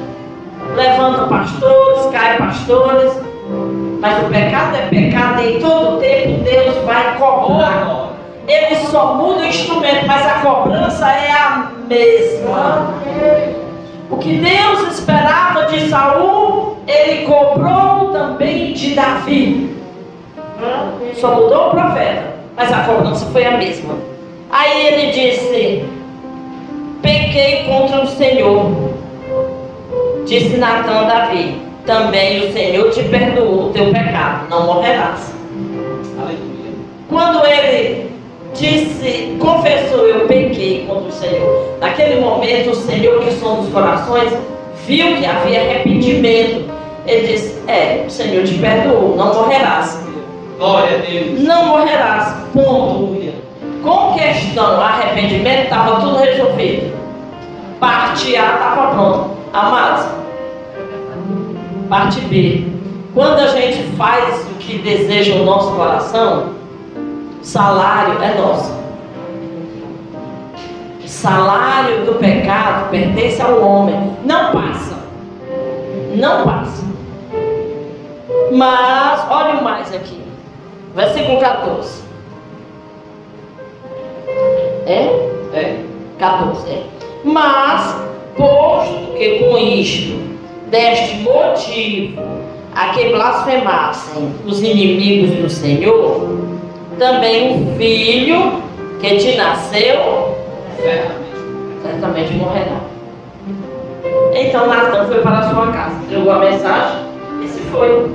levanta pastores, cai pastores. Mas o pecado é pecado e em todo tempo Deus vai cobrar. Ele só muda o instrumento, mas a cobrança é a mesma. O que Deus esperava de Saul, ele cobrou também de Davi. Só mudou o profeta, mas a cobrança foi a mesma. Aí ele disse: Pequei contra o Senhor. Disse Natan a Davi: Também o Senhor te perdoou o teu pecado, não morrerás. Aleluia. Quando ele disse, confessou, eu pequei contra o Senhor. Naquele momento, o Senhor, que som dos corações, viu que havia arrependimento. Ele disse: É, o Senhor te perdoou, não morrerás. Glória a Deus. Não morrerás. Ponto. Com questão arrependimento, estava tudo resolvido. Parte A estava pronta. Amados, parte B. Quando a gente faz o que deseja o nosso coração, salário é nosso. Salário do pecado pertence ao homem. Não passa. Não passa. Mas, olhe mais aqui. Versículo 14. É? É. 14. É. Mas, posto que com isto, deste motivo a que blasfemassem os inimigos do Senhor, também o filho que te nasceu Certamente. morrerá. Então Natan foi para sua casa, entregou a mensagem e se foi.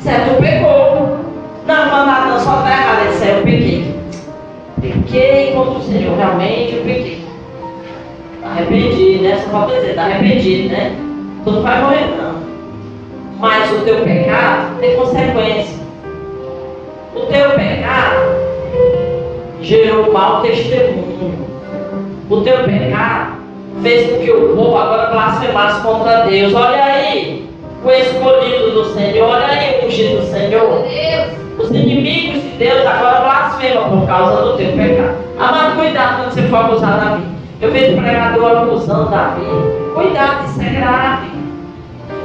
Certo, pecou. Não, mas Natan só está errado. Ele disse, eu pequei. Pequei contra o Senhor, realmente eu pequei. Arrependi, né? Só falta dizer, está arrependido, né? Tu não vai morrer, não. Mas o teu pecado tem consequência. O teu pecado gerou mau testemunho. O teu pecado fez com que o povo agora blasfemasse contra Deus. Olha aí, o escolhido do Senhor, olha aí o ungido do Senhor. Os inimigos de Deus agora blasfemam por causa do teu pecado. Amado, cuidado quando você for acusar Davi. Eu vejo pregador acusando Davi. Cuidado, isso é grave.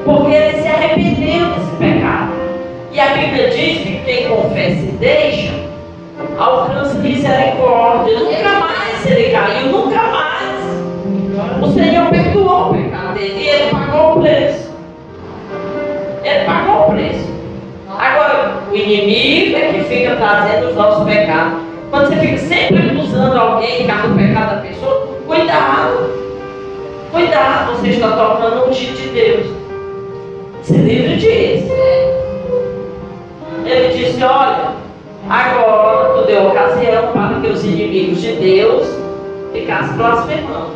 Porque ele se arrependeu desse pecado. E a Bíblia diz que quem confessa e deixa, alcança misericórdia. Nunca mais ele caiu, nunca mais. O Senhor perdoou o pecado dele e ele pagou o preço. Ele pagou o preço. Agora, o inimigo é que fica trazendo os nossos pecados. Quando você fica sempre acusando alguém causa do pecado da pessoa, cuidado. Cuidado, você está tocando um ungido de Deus. Se livre disso. Ele disse, olha, agora deu ocasião para que os inimigos de Deus ficassem blasfemando.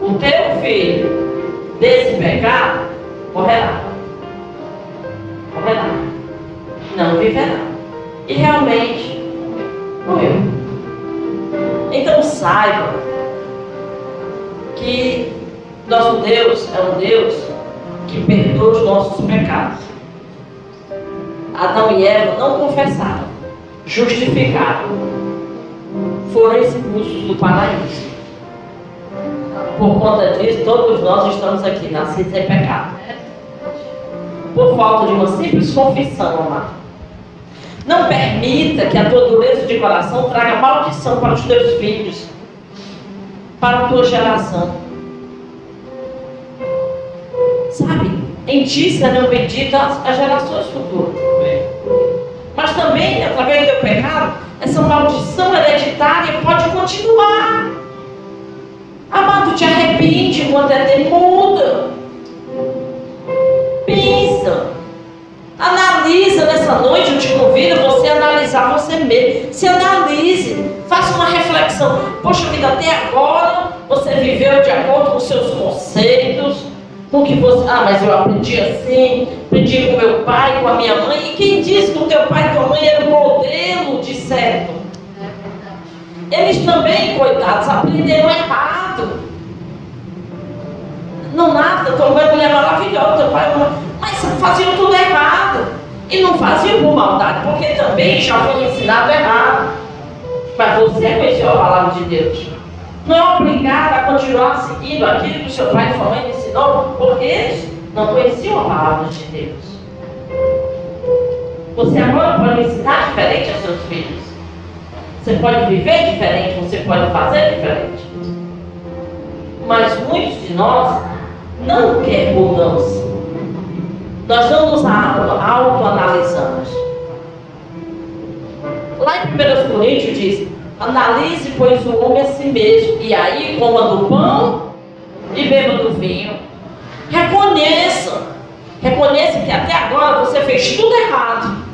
O teu filho desse pecado morrerá. Morrerá. Não viverá. E realmente morreu. Então saiba que nosso Deus é um Deus que perdoa os nossos pecados. Adão e Eva não confessaram, justificaram, foram expulsos do paraíso. Por conta disso, todos nós estamos aqui nascidos em pecado. Por falta de uma simples confissão, amado. Não permita que a tua dureza de coração traga maldição para os teus filhos, para a tua geração. Sabe? Em ti serão benditas as gerações futuras. Mas também, através do pecado, essa maldição hereditária pode continuar. Amado, te arrepende enquanto é tempo, muda. Pensa. Analisa nessa noite, eu te convido a você analisar você mesmo. Se analise, faça uma reflexão. Poxa vida, até agora você viveu de acordo com seus conceitos, com que você. Ah, mas eu aprendi assim, aprendi com meu pai, com a minha mãe. E quem disse que o teu pai e tua mãe eram modelo de certo? Eles também, coitados, aprenderam errado. Não nada, tua mãe é maravilhosa, teu pai é. Mas faziam tudo errado. E não faziam por maldade, porque também já foi ensinado errado. Mas você conheceu a palavra de Deus. Não é obrigado a continuar seguindo aquilo que o seu pai e sua mãe ensinou, porque eles não conheciam a palavra de Deus. Você agora pode ensinar diferente aos seus filhos. Você pode viver diferente, você pode fazer diferente. Mas muitos de nós não querem mudança. Nós não nos autoanalisamos. Lá em 1 Coríntios diz: analise, pois, o homem a si mesmo, e aí coma do pão e beba do vinho. Reconheça, reconheça que até agora você fez tudo errado.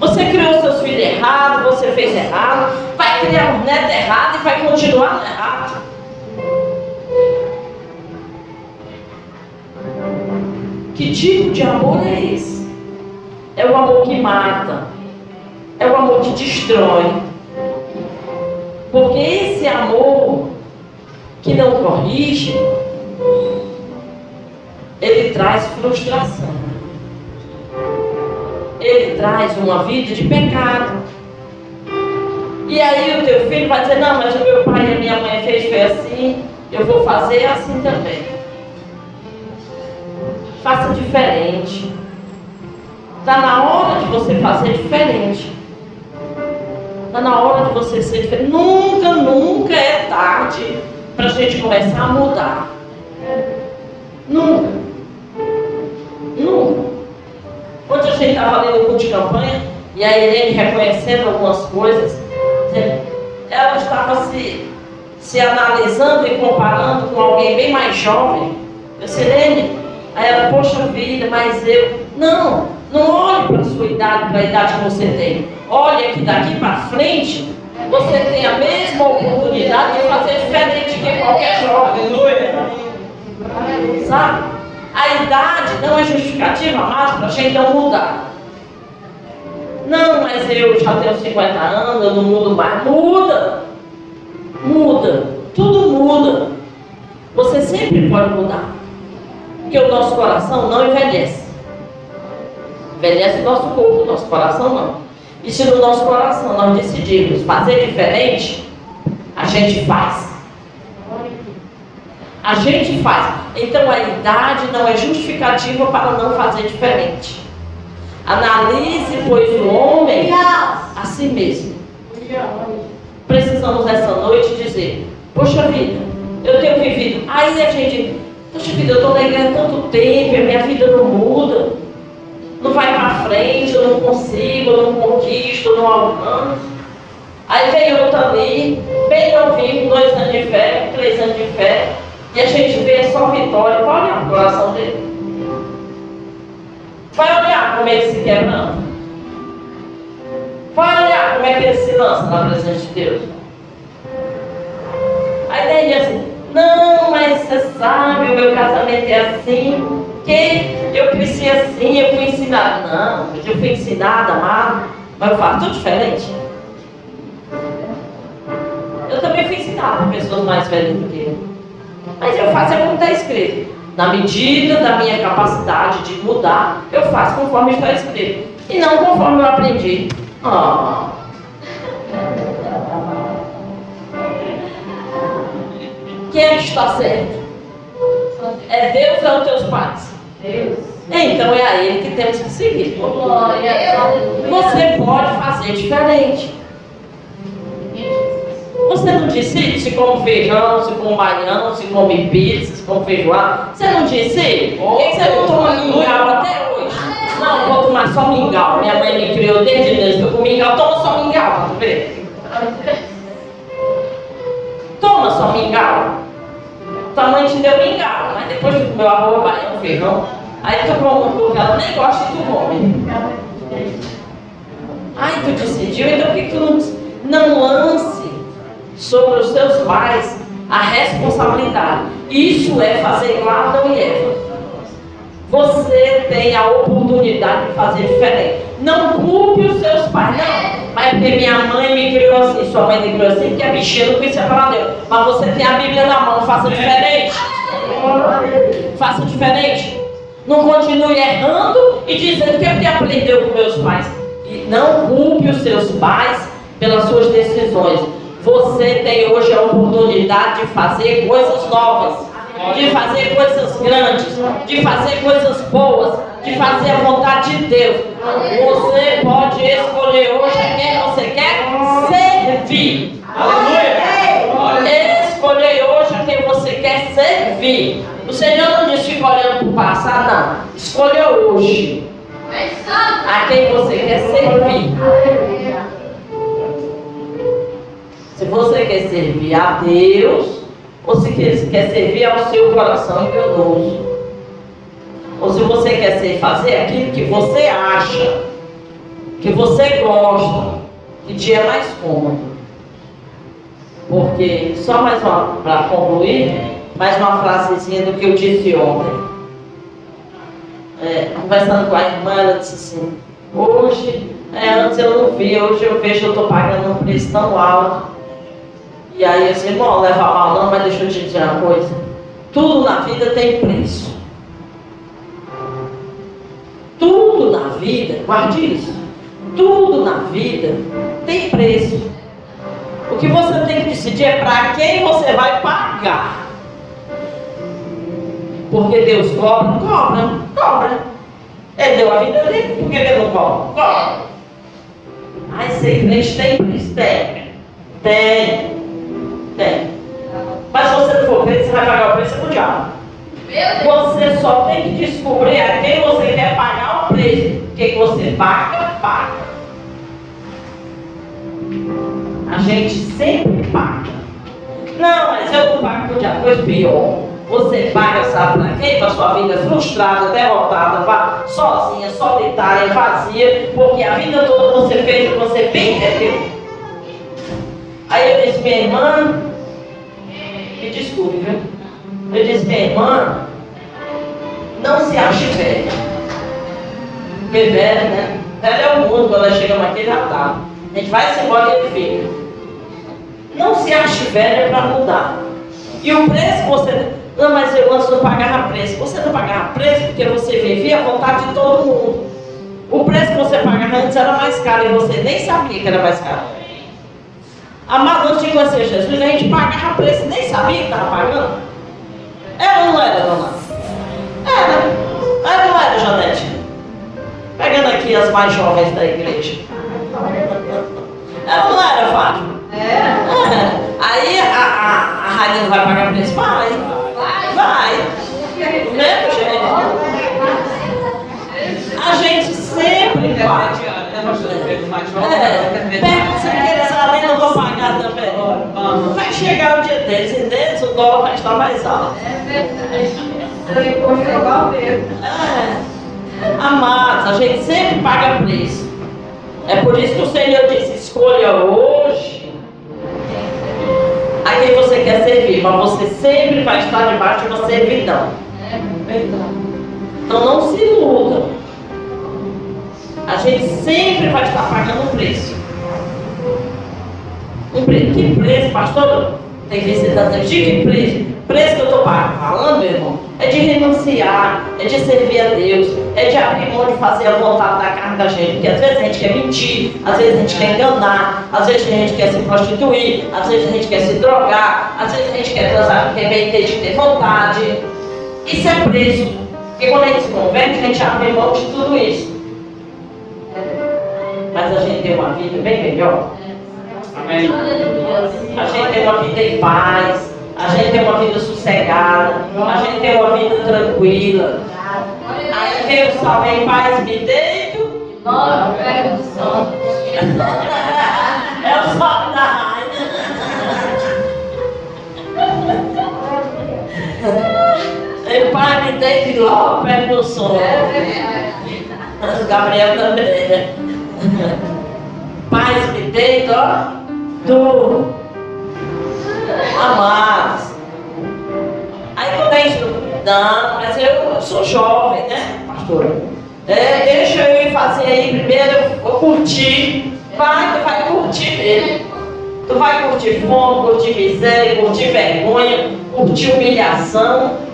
Você criou seus filhos errado, você fez errado, vai criar um neto errado e vai continuar errado. Que tipo de amor é esse? É o amor que mata, é o amor que destrói. Porque esse amor que não corrige, ele traz frustração ele traz uma vida de pecado. E aí o teu filho vai dizer, não, mas o meu pai e a minha mãe fez foi assim, eu vou fazer assim também. Faça diferente. Está na hora de você fazer diferente. Está na hora de você ser diferente. Nunca, nunca é tarde para a gente começar a mudar. Nunca. Nunca. Ontem a gente estava lendo o culto de campanha e a Irene reconhecendo algumas coisas, ela estava se, se analisando e comparando com alguém bem mais jovem. Eu disse, Irene, aí ela, poxa vida, mas eu. Não, não olhe para a sua idade, para a idade que você tem. Olha que daqui para frente você tem a mesma oportunidade de fazer diferente que qualquer jovem. Sabe? A idade não é justificativa mais para a gente não mudar. Não, mas eu já tenho 50 anos, eu não mudo mais. Muda! Muda! Tudo muda. Você sempre pode mudar. Porque o nosso coração não envelhece. Envelhece o nosso corpo, nosso coração não. E se no nosso coração nós decidimos fazer diferente, a gente faz. A gente faz. Então a idade não é justificativa para não fazer diferente. Analise, pois, o homem a si mesmo. Precisamos essa noite dizer: Poxa vida, eu tenho vivido. Aí a gente, poxa vida, eu estou na igreja há tanto tempo, a minha vida não muda. Não vai para frente, eu não consigo, eu não conquisto, eu não alcanço. Aí vem outro ali, bem novinho, dois anos de fé, três anos de fé, e a gente vê só vitória, vai olhar o coração dele. Vai olhar como ele se quebrando. Vai olhar como é que ele se lança na presença de Deus. Aí daí diz assim, não, mas você sabe, o meu casamento é assim, que eu cresci assim, eu fui ensinada. Não, eu fui ensinada, amado, mas eu faço tudo diferente. Eu também fui ensinada por pessoas mais velhas do que eu. Mas eu faço é como está escrito. Na medida da minha capacidade de mudar, eu faço conforme está escrito. E não conforme eu aprendi. Oh. Quem é que está certo? É Deus ou é os teus pais? Deus. Então é a Ele que temos que seguir. Você pode fazer diferente. Você não disse se come feijão, se come baião, se come pizza, se come feijoada? Você não disse? Por que você não toma mingau até hoje? Não, vou tomar só mingau. Minha mãe me criou desde desde que eu comi mingau. Toma só mingau, pra tu ver. Toma só mingau. Tua mãe te deu mingau, mas depois tu comeu arroz, baião, feijão. Aí tu come porque ela nem gosta e tu. Aí tu decidiu, então por que tu não, não lance sobre os seus pais a responsabilidade. Isso é fazer igual Adão e Eva. Você tem a oportunidade de fazer diferente. Não culpe os seus pais, não. Mas porque minha mãe me criou assim, sua mãe me criou assim, porque a bichinha não conhecia falar Deus. Mas você tem a Bíblia na mão, faça diferente. Faça diferente. Não continue errando e dizendo que é porque aprendeu com meus pais. E não culpe os seus pais pelas suas decisões. Você tem hoje a oportunidade de fazer coisas novas, de fazer coisas grandes, de fazer coisas boas, de fazer a vontade de Deus. Você pode escolher hoje quem você quer servir. Aleluia. Escolher hoje a quem você quer servir. O Senhor não diz fica olhando para o passado, não. Escolha hoje a quem você quer servir. Se você quer servir a Deus, ou se quer, servir ao seu coração enganoso. Ou se você quer ser, fazer aquilo que você acha, que você gosta, que te é mais cômodo. Porque, só mais uma, para concluir, mais uma frasezinha do que eu disse ontem. É, conversando com a irmã, ela disse assim, hoje, é, antes eu não via, hoje eu vejo eu estou pagando um preço tão alto. E aí eu disse, irmão, leva mal não, mas deixa eu te dizer uma coisa. Tudo na vida tem preço. Tudo na vida, guarde isso. Tudo na vida tem preço. O que você tem que decidir é para quem você vai pagar. Porque Deus cobra, cobra, cobra. Ele deu a vida dele, por que ele não cobra? Cobra. Ai, ser crente tem preço? Tem. Tem. Tem. Mas se você não for crente, você vai pagar o preço do diabo. Você só tem que descobrir a quem você quer pagar o preço. O que você paga, paga. A gente sempre paga. Não, mas eu não pago por diabo. Pois pior. Você paga, sabe para quem? Para sua vida frustrada, derrotada, vá- sozinha, solitária, vazia, porque a vida toda você fez o que você bem entendeu. Aí eu disse, minha irmã, me desculpe, viu? Eu disse, minha irmã, não se ache velha. Porque velha, né? Velha é o mundo, quando ela chega aqui já tá. A gente vai se embora e ele fica. Não se ache velha para mudar. E o preço você. Não, mas eu antes não pagava preço. Você não pagava preço porque você vivia a vontade de todo mundo. O preço que você pagava antes era mais caro e você nem sabia que era mais caro. Amado, antes de conhecer Jesus, a gente pagava preço e nem sabia que estava pagando. Era ou não era, dona? Era. Era ou não era, Janete? Pegando aqui as mais jovens da igreja. Era ou não era, Fátima? É. Aí a, a, a rainha não vai pagar preço? Vai. Vai. Do mesmo jeito. A gente sempre paga. É, chegar o dia deles e deles o dólar vai estar mais alto. É. Amados, a gente sempre paga preço. É por isso que o Senhor disse: escolha hoje a quem você quer servir, mas você sempre vai estar debaixo de uma servidão. Então não se iluda. A gente sempre vai estar pagando preço. Que preço, pastor? Tem que ser dando de que preço? Preço que eu estou falando, meu irmão, é de renunciar, é de servir a Deus, é de abrir mão de fazer a vontade da carne da gente. Porque às vezes a gente quer mentir, às vezes a gente quer enganar, às vezes a gente quer se prostituir, às vezes a gente quer se drogar, às vezes a gente quer transar porque bem ter de ter vontade. Isso é preço. Porque quando a gente se converte, a gente abre mão de tudo isso. Mas a gente tem uma vida bem melhor. Amém. A gente tem uma vida em paz. A gente tem uma vida sossegada. A gente tem uma vida tranquila. Aí o salve em paz, me deito. É o sol da rainha. Em paz, me deito logo perto do sol. Gabriel também, né? Paz, me deito, ó. Do amados. Aí quando a gente não, mas eu, eu sou jovem, né, pastor? É, deixa eu ir fazer aí primeiro, eu vou curtir. Vai, tu vai curtir mesmo. Tu vai curtir fome, curtir miséria, curtir vergonha, curtir humilhação.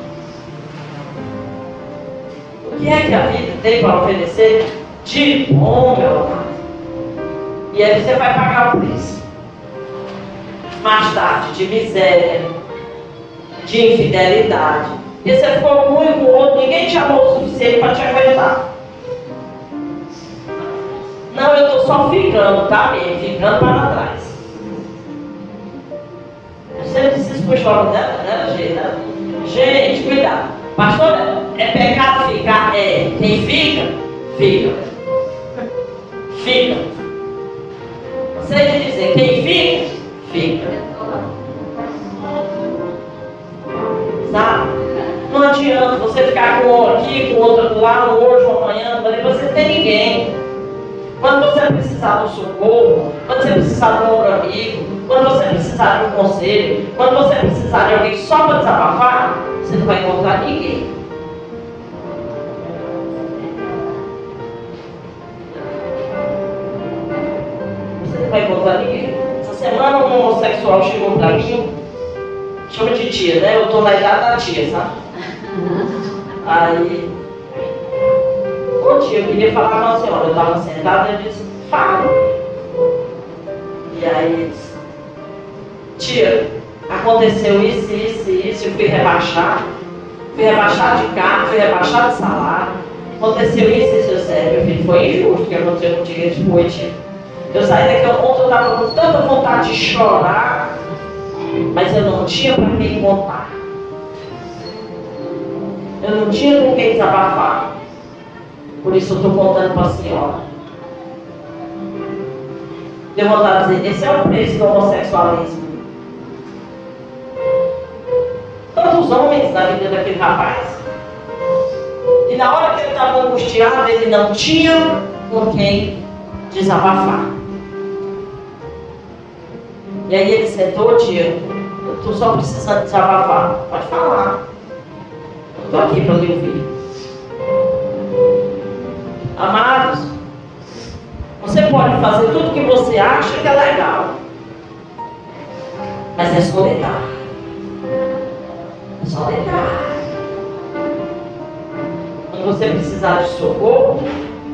que é que a vida tem para oferecer de bom, meu amado? E aí você vai pagar o preço. Mais tarde, de miséria, de infidelidade. E você ficou ruim com o outro, ninguém te amou o suficiente para te aguentar. Não, eu estou só ficando, tá bem, ficando para trás. Você precisa puxar logo dela, né, gente? Gente, cuidado. Pastor, é pecado ficar? É. Quem fica, fica. Fica. Você dizer quem fica, fica. Sabe? Não adianta você ficar com um aqui, com outro lá, um hoje, um amanhã, mas você não tem ninguém. Quando você precisar do socorro, quando você precisar de um ombro amigo, quando você precisar de um conselho, quando você precisar de alguém só para desabafar, você não vai encontrar ninguém. Você não vai encontrar ninguém. Semana um homossexual chegou para mim, chama de tia, né? Eu estou na idade da tia, sabe? Aí, ô tia, eu queria falar com a senhora. Eu estava sentada e disse, fala. E aí ele disse, tia, aconteceu isso, isso, isso, eu fui rebaixar, fui rebaixar de carro, fui rebaixar de salário, aconteceu isso, isso, eu sei, meu filho, foi injusto o que aconteceu contigo, ele foi, tia. Eu saí daquele ponto, eu estava com tanta vontade de chorar, mas eu não tinha para quem contar. Eu não tinha com quem desabafar. Por isso eu estou contando para a senhora. Deu vontade de dizer, esse é o preço do homossexualismo. Tantos homens na vida daquele rapaz. E na hora que ele estava angustiado, ele não tinha com quem desabafar. E aí ele sentou, tia, eu estou só precisando desabafar. Pode falar. Estou aqui para lhe ouvir. Amados, você pode fazer tudo que você acha que é legal. Mas é solidário. É solidário. Quando você precisar de socorro,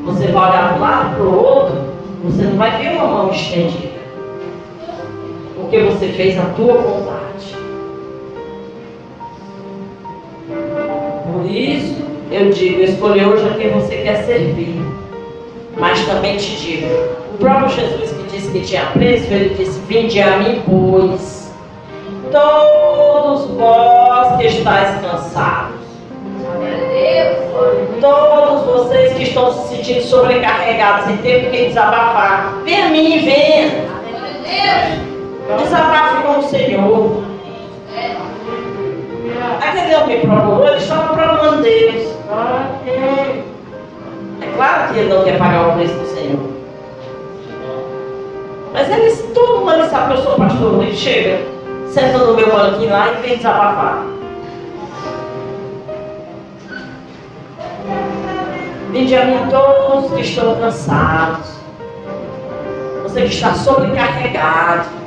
você vai olhar para um lado para o outro, você não vai ver uma mão estendida. Porque você fez a tua vontade. Por isso, eu digo, escolhe hoje a quem você quer servir. Mas também te digo, o próprio Jesus que disse que tinha preço, ele disse, vinde a mim, pois, todos vós que estáis cansados, todos vocês que estão se sentindo sobrecarregados e tendo que desabafar, vem a mim, venha. Desabafe com o Senhor. Aquele homem me procurou, ele estava procurando Deus. É claro que ele não quer pagar o preço do Senhor. Mas ele, todo mundo sabe que eu sou pastor, ele chega, senta no meu banquinho lá e vem desabafar. Vinde a mim todos que estão cansados. Você que está sobrecarregado.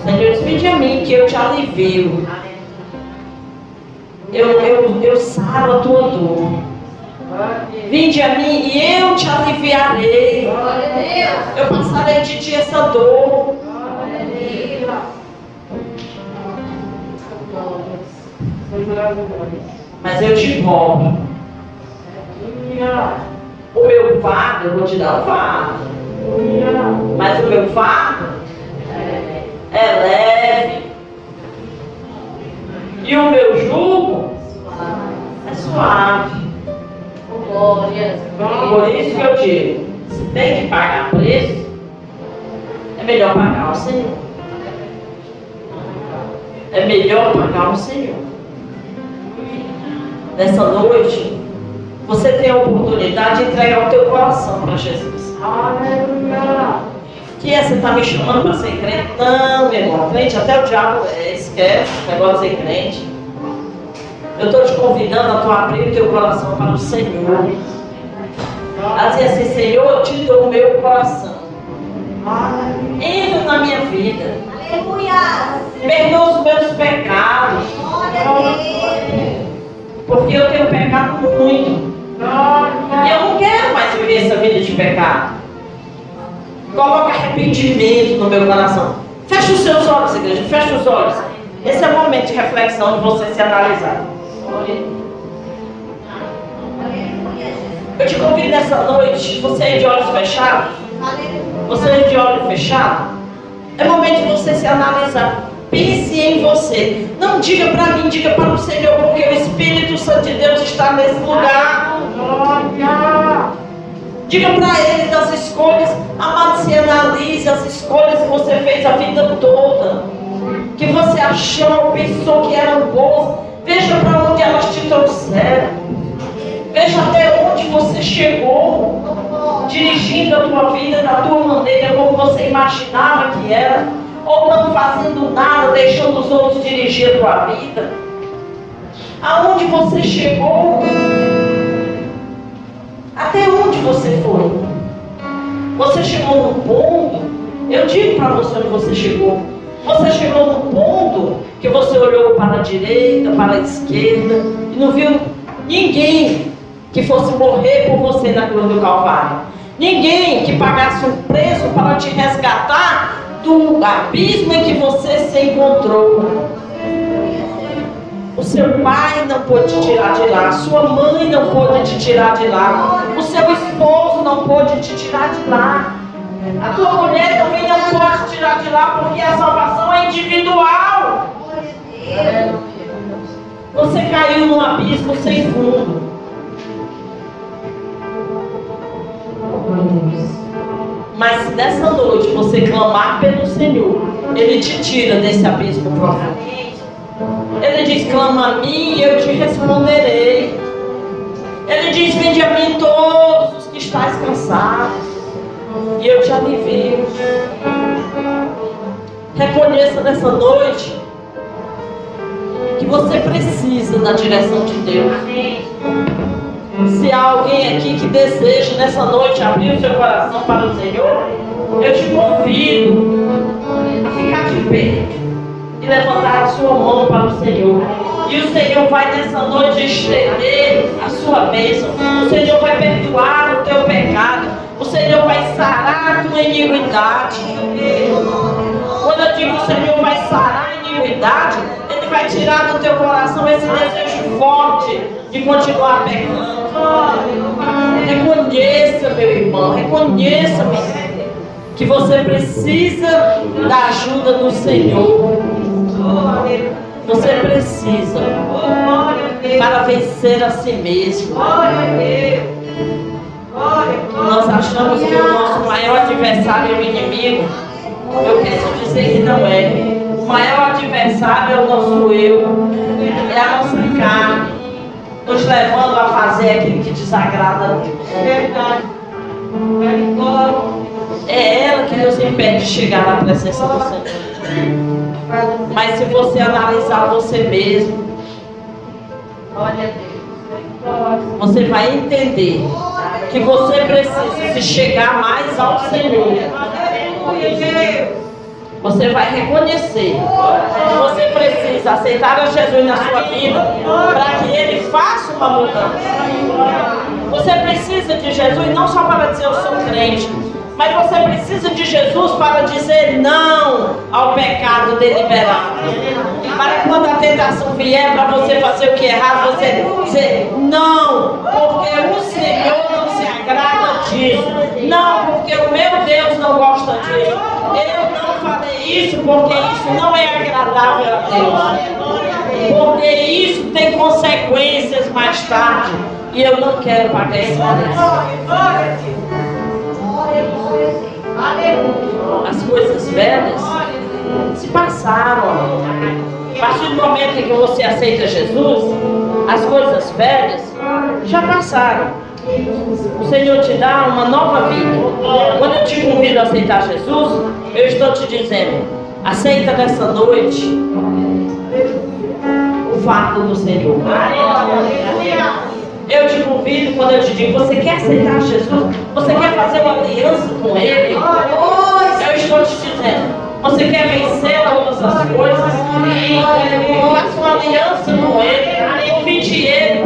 O Senhor a mim que eu te alivio. Eu, eu, eu saro a tua dor. Vinde a mim e eu te aliviarei. Eu passarei de ti essa dor. Mas eu te rogo. O meu fardo, eu vou te dar o fardo. Mas o meu fardo é leve. E o meu jugo é suave. Por isso que eu digo, se tem que pagar preço, é melhor pagar o Senhor. É melhor pagar o Senhor. Nessa noite, você tem a oportunidade de entregar o teu coração para Jesus. Que é, você está me chamando para ser crente? Não, meu irmão, crente até o diabo é, esquece o negócio de ser crente. Eu estou te convidando a tu abrir o teu coração para o Senhor. A dizer assim, Senhor, eu te dou o meu coração. Entra na minha vida. Aleluia. Perdoa os meus pecados. Glória a Deus. Porque eu tenho pecado muito. E eu não quero mais viver essa vida de pecado. Coloca arrependimento no meu coração. Feche os seus olhos, igreja. Feche os olhos. Esse é o momento de reflexão de você se analisar. Eu te convido nessa noite, você é de olhos fechados, você é de olho fechado, é momento de você se analisar. Pense em você. Não diga para mim, diga para o Senhor, porque o Espírito Santo de Deus está nesse lugar. Diga para Ele das escolhas. Amado, se analise as escolhas que você fez a vida toda. Que você achou, pensou que eram boas. Veja para onde elas te trouxeram. Veja até onde você chegou. Dirigindo a tua vida da tua maneira, como você imaginava que era ou não fazendo nada, deixando os outros dirigir a tua vida? Aonde você chegou? Até onde você foi? Você chegou no ponto, eu digo para você onde você chegou. Você chegou no ponto que você olhou para a direita, para a esquerda e não viu ninguém que fosse morrer por você na cruz do Calvário. Ninguém que pagasse um preço para te resgatar do abismo em que você se encontrou. O seu pai não pôde te tirar de lá, a sua mãe não pôde te tirar de lá, o seu esposo não pôde te tirar de lá, a tua mulher também não pode te tirar de lá, porque a salvação é individual. Você caiu num abismo sem fundo. Mas se nessa noite você clamar pelo Senhor, Ele te tira desse abismo profundo. Ele diz: clama a mim e eu te responderei. Ele diz: vinde a mim todos os que estáis cansados, e eu te alivio. Reconheça nessa noite que você precisa da direção de Deus. Se há alguém aqui que deseja nessa noite abrir o seu coração para o Senhor, eu te convido a ficar de pé e levantar a sua mão para o Senhor. E o Senhor vai nessa noite estender a sua bênção. O Senhor vai perdoar o teu pecado. O Senhor vai sarar a tua iniquidade. Quando eu digo o Senhor vai sarar a iniquidade, Ele vai tirar do teu coração esse desejo forte de continuar pecando. Reconheça, meu irmão, reconheça, meu que você precisa da ajuda do Senhor. Você precisa para vencer a si mesmo. Nós achamos que o nosso maior adversário é o inimigo. Eu quero dizer que não é. O maior adversário é o nosso eu, é a nossa carne nos levando a fazer aquilo que desagrada a Deus. Verdade. É ela que nos impede de chegar na presença do Senhor. Mas se você analisar você mesmo, você vai entender que você precisa se chegar mais ao Senhor. Você vai reconhecer que você precisa aceitar a Jesus na sua vida para que Ele faça uma mudança. Você precisa de Jesus não só para dizer eu sou crente, mas você precisa de Jesus para dizer não ao pecado deliberado. Para quando a tentação vier para você fazer o que é errado, você dizer não, porque o Senhor não se agrada disso. Não, porque o meu Deus não gosta disso. Eu não falei isso porque isso não é agradável a Deus. Porque isso tem consequências mais tarde. E eu não quero pagar preço. As coisas velhas se passaram. A partir do momento em que você aceita Jesus, as coisas velhas já passaram. O Senhor te dá uma nova vida. Quando eu te convido a aceitar Jesus, eu estou te dizendo: aceita nessa noite o fardo do Senhor. Eu te convido quando eu te digo: você quer aceitar Jesus? Você quer fazer uma aliança com Ele? Eu estou te dizendo. Você quer vencer todas as coisas? Faça uma aliança com Ele. Convide Ele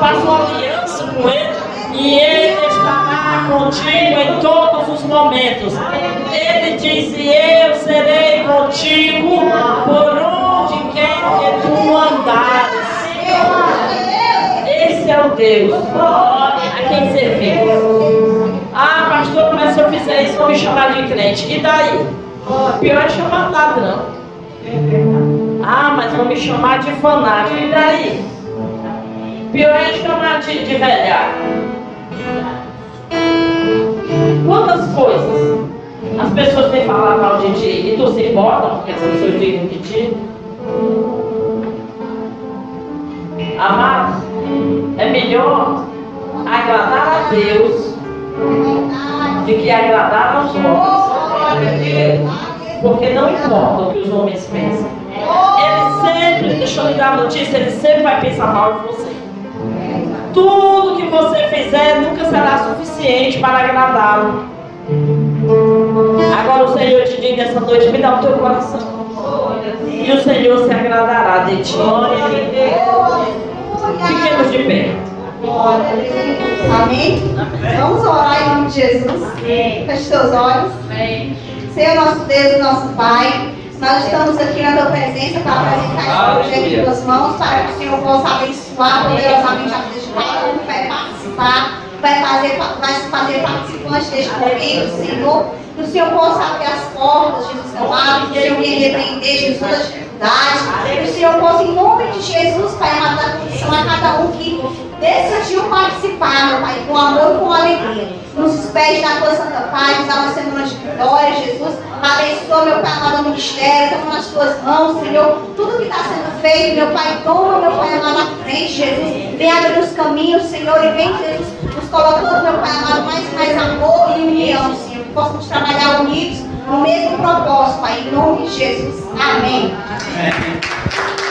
faz uma aliança com Ele e Ele estará contigo em todos os momentos. Ele diz: e Eu serei contigo por onde Deus a quem servimos. Ah, pastor, mas se eu fizer isso, vão me chamar de crente. E daí? Pior é chamar de ladrão. Ah, mas vão me chamar de fanático. E daí? Pior é chamar de, de velhaco. Quantas coisas as pessoas têm falado mal de ti e tu se importa porque as pessoas dizem de ti? Amados, é melhor agradar a Deus de que agradar aos homens. Porque não importa o que os homens pensam. Ele sempre, deixa eu lhe dar a notícia, ele sempre vai pensar mal de você. Tudo que você fizer nunca será suficiente para agradá-lo. Agora o Senhor te diz nessa noite, me dá o teu coração. E o Senhor se agradará de ti. Fiquemos de pé. Amém? Vamos orar em nome de Jesus. Feche seus olhos. Senhor nosso Deus e nosso Pai, nós estamos aqui na tua presença para apresentar esse projeto em tuas mãos, para que o Senhor possa abençoar poderosamente a vida de cada um que vai participar, vai fazer, vai se fazer participante deste momento, Senhor. Que o Senhor possa abrir as portas, Jesus amado, que o Senhor venha repreender, Jesus, as dificuldades. Que o Senhor possa, em nome de Jesus, Pai amado, dar condição a cada um que decidiu participar, meu Pai, com amor e com alegria. Nos despede da tua santa paz, dá uma semana de vitória, Jesus. Abençoa, meu Pai amado, o ministério, toma nas tuas mãos, Senhor. Tudo que está sendo feito, meu Pai, toma, meu Pai amado, na frente, Jesus. Vem abrir os caminhos, Senhor, e vem, Jesus, nos colocando, meu Pai amado, mais mais amor e união, Senhor. Que possamos trabalhar unidos no mesmo propósito, Pai, em nome de Jesus. Amém. Amém.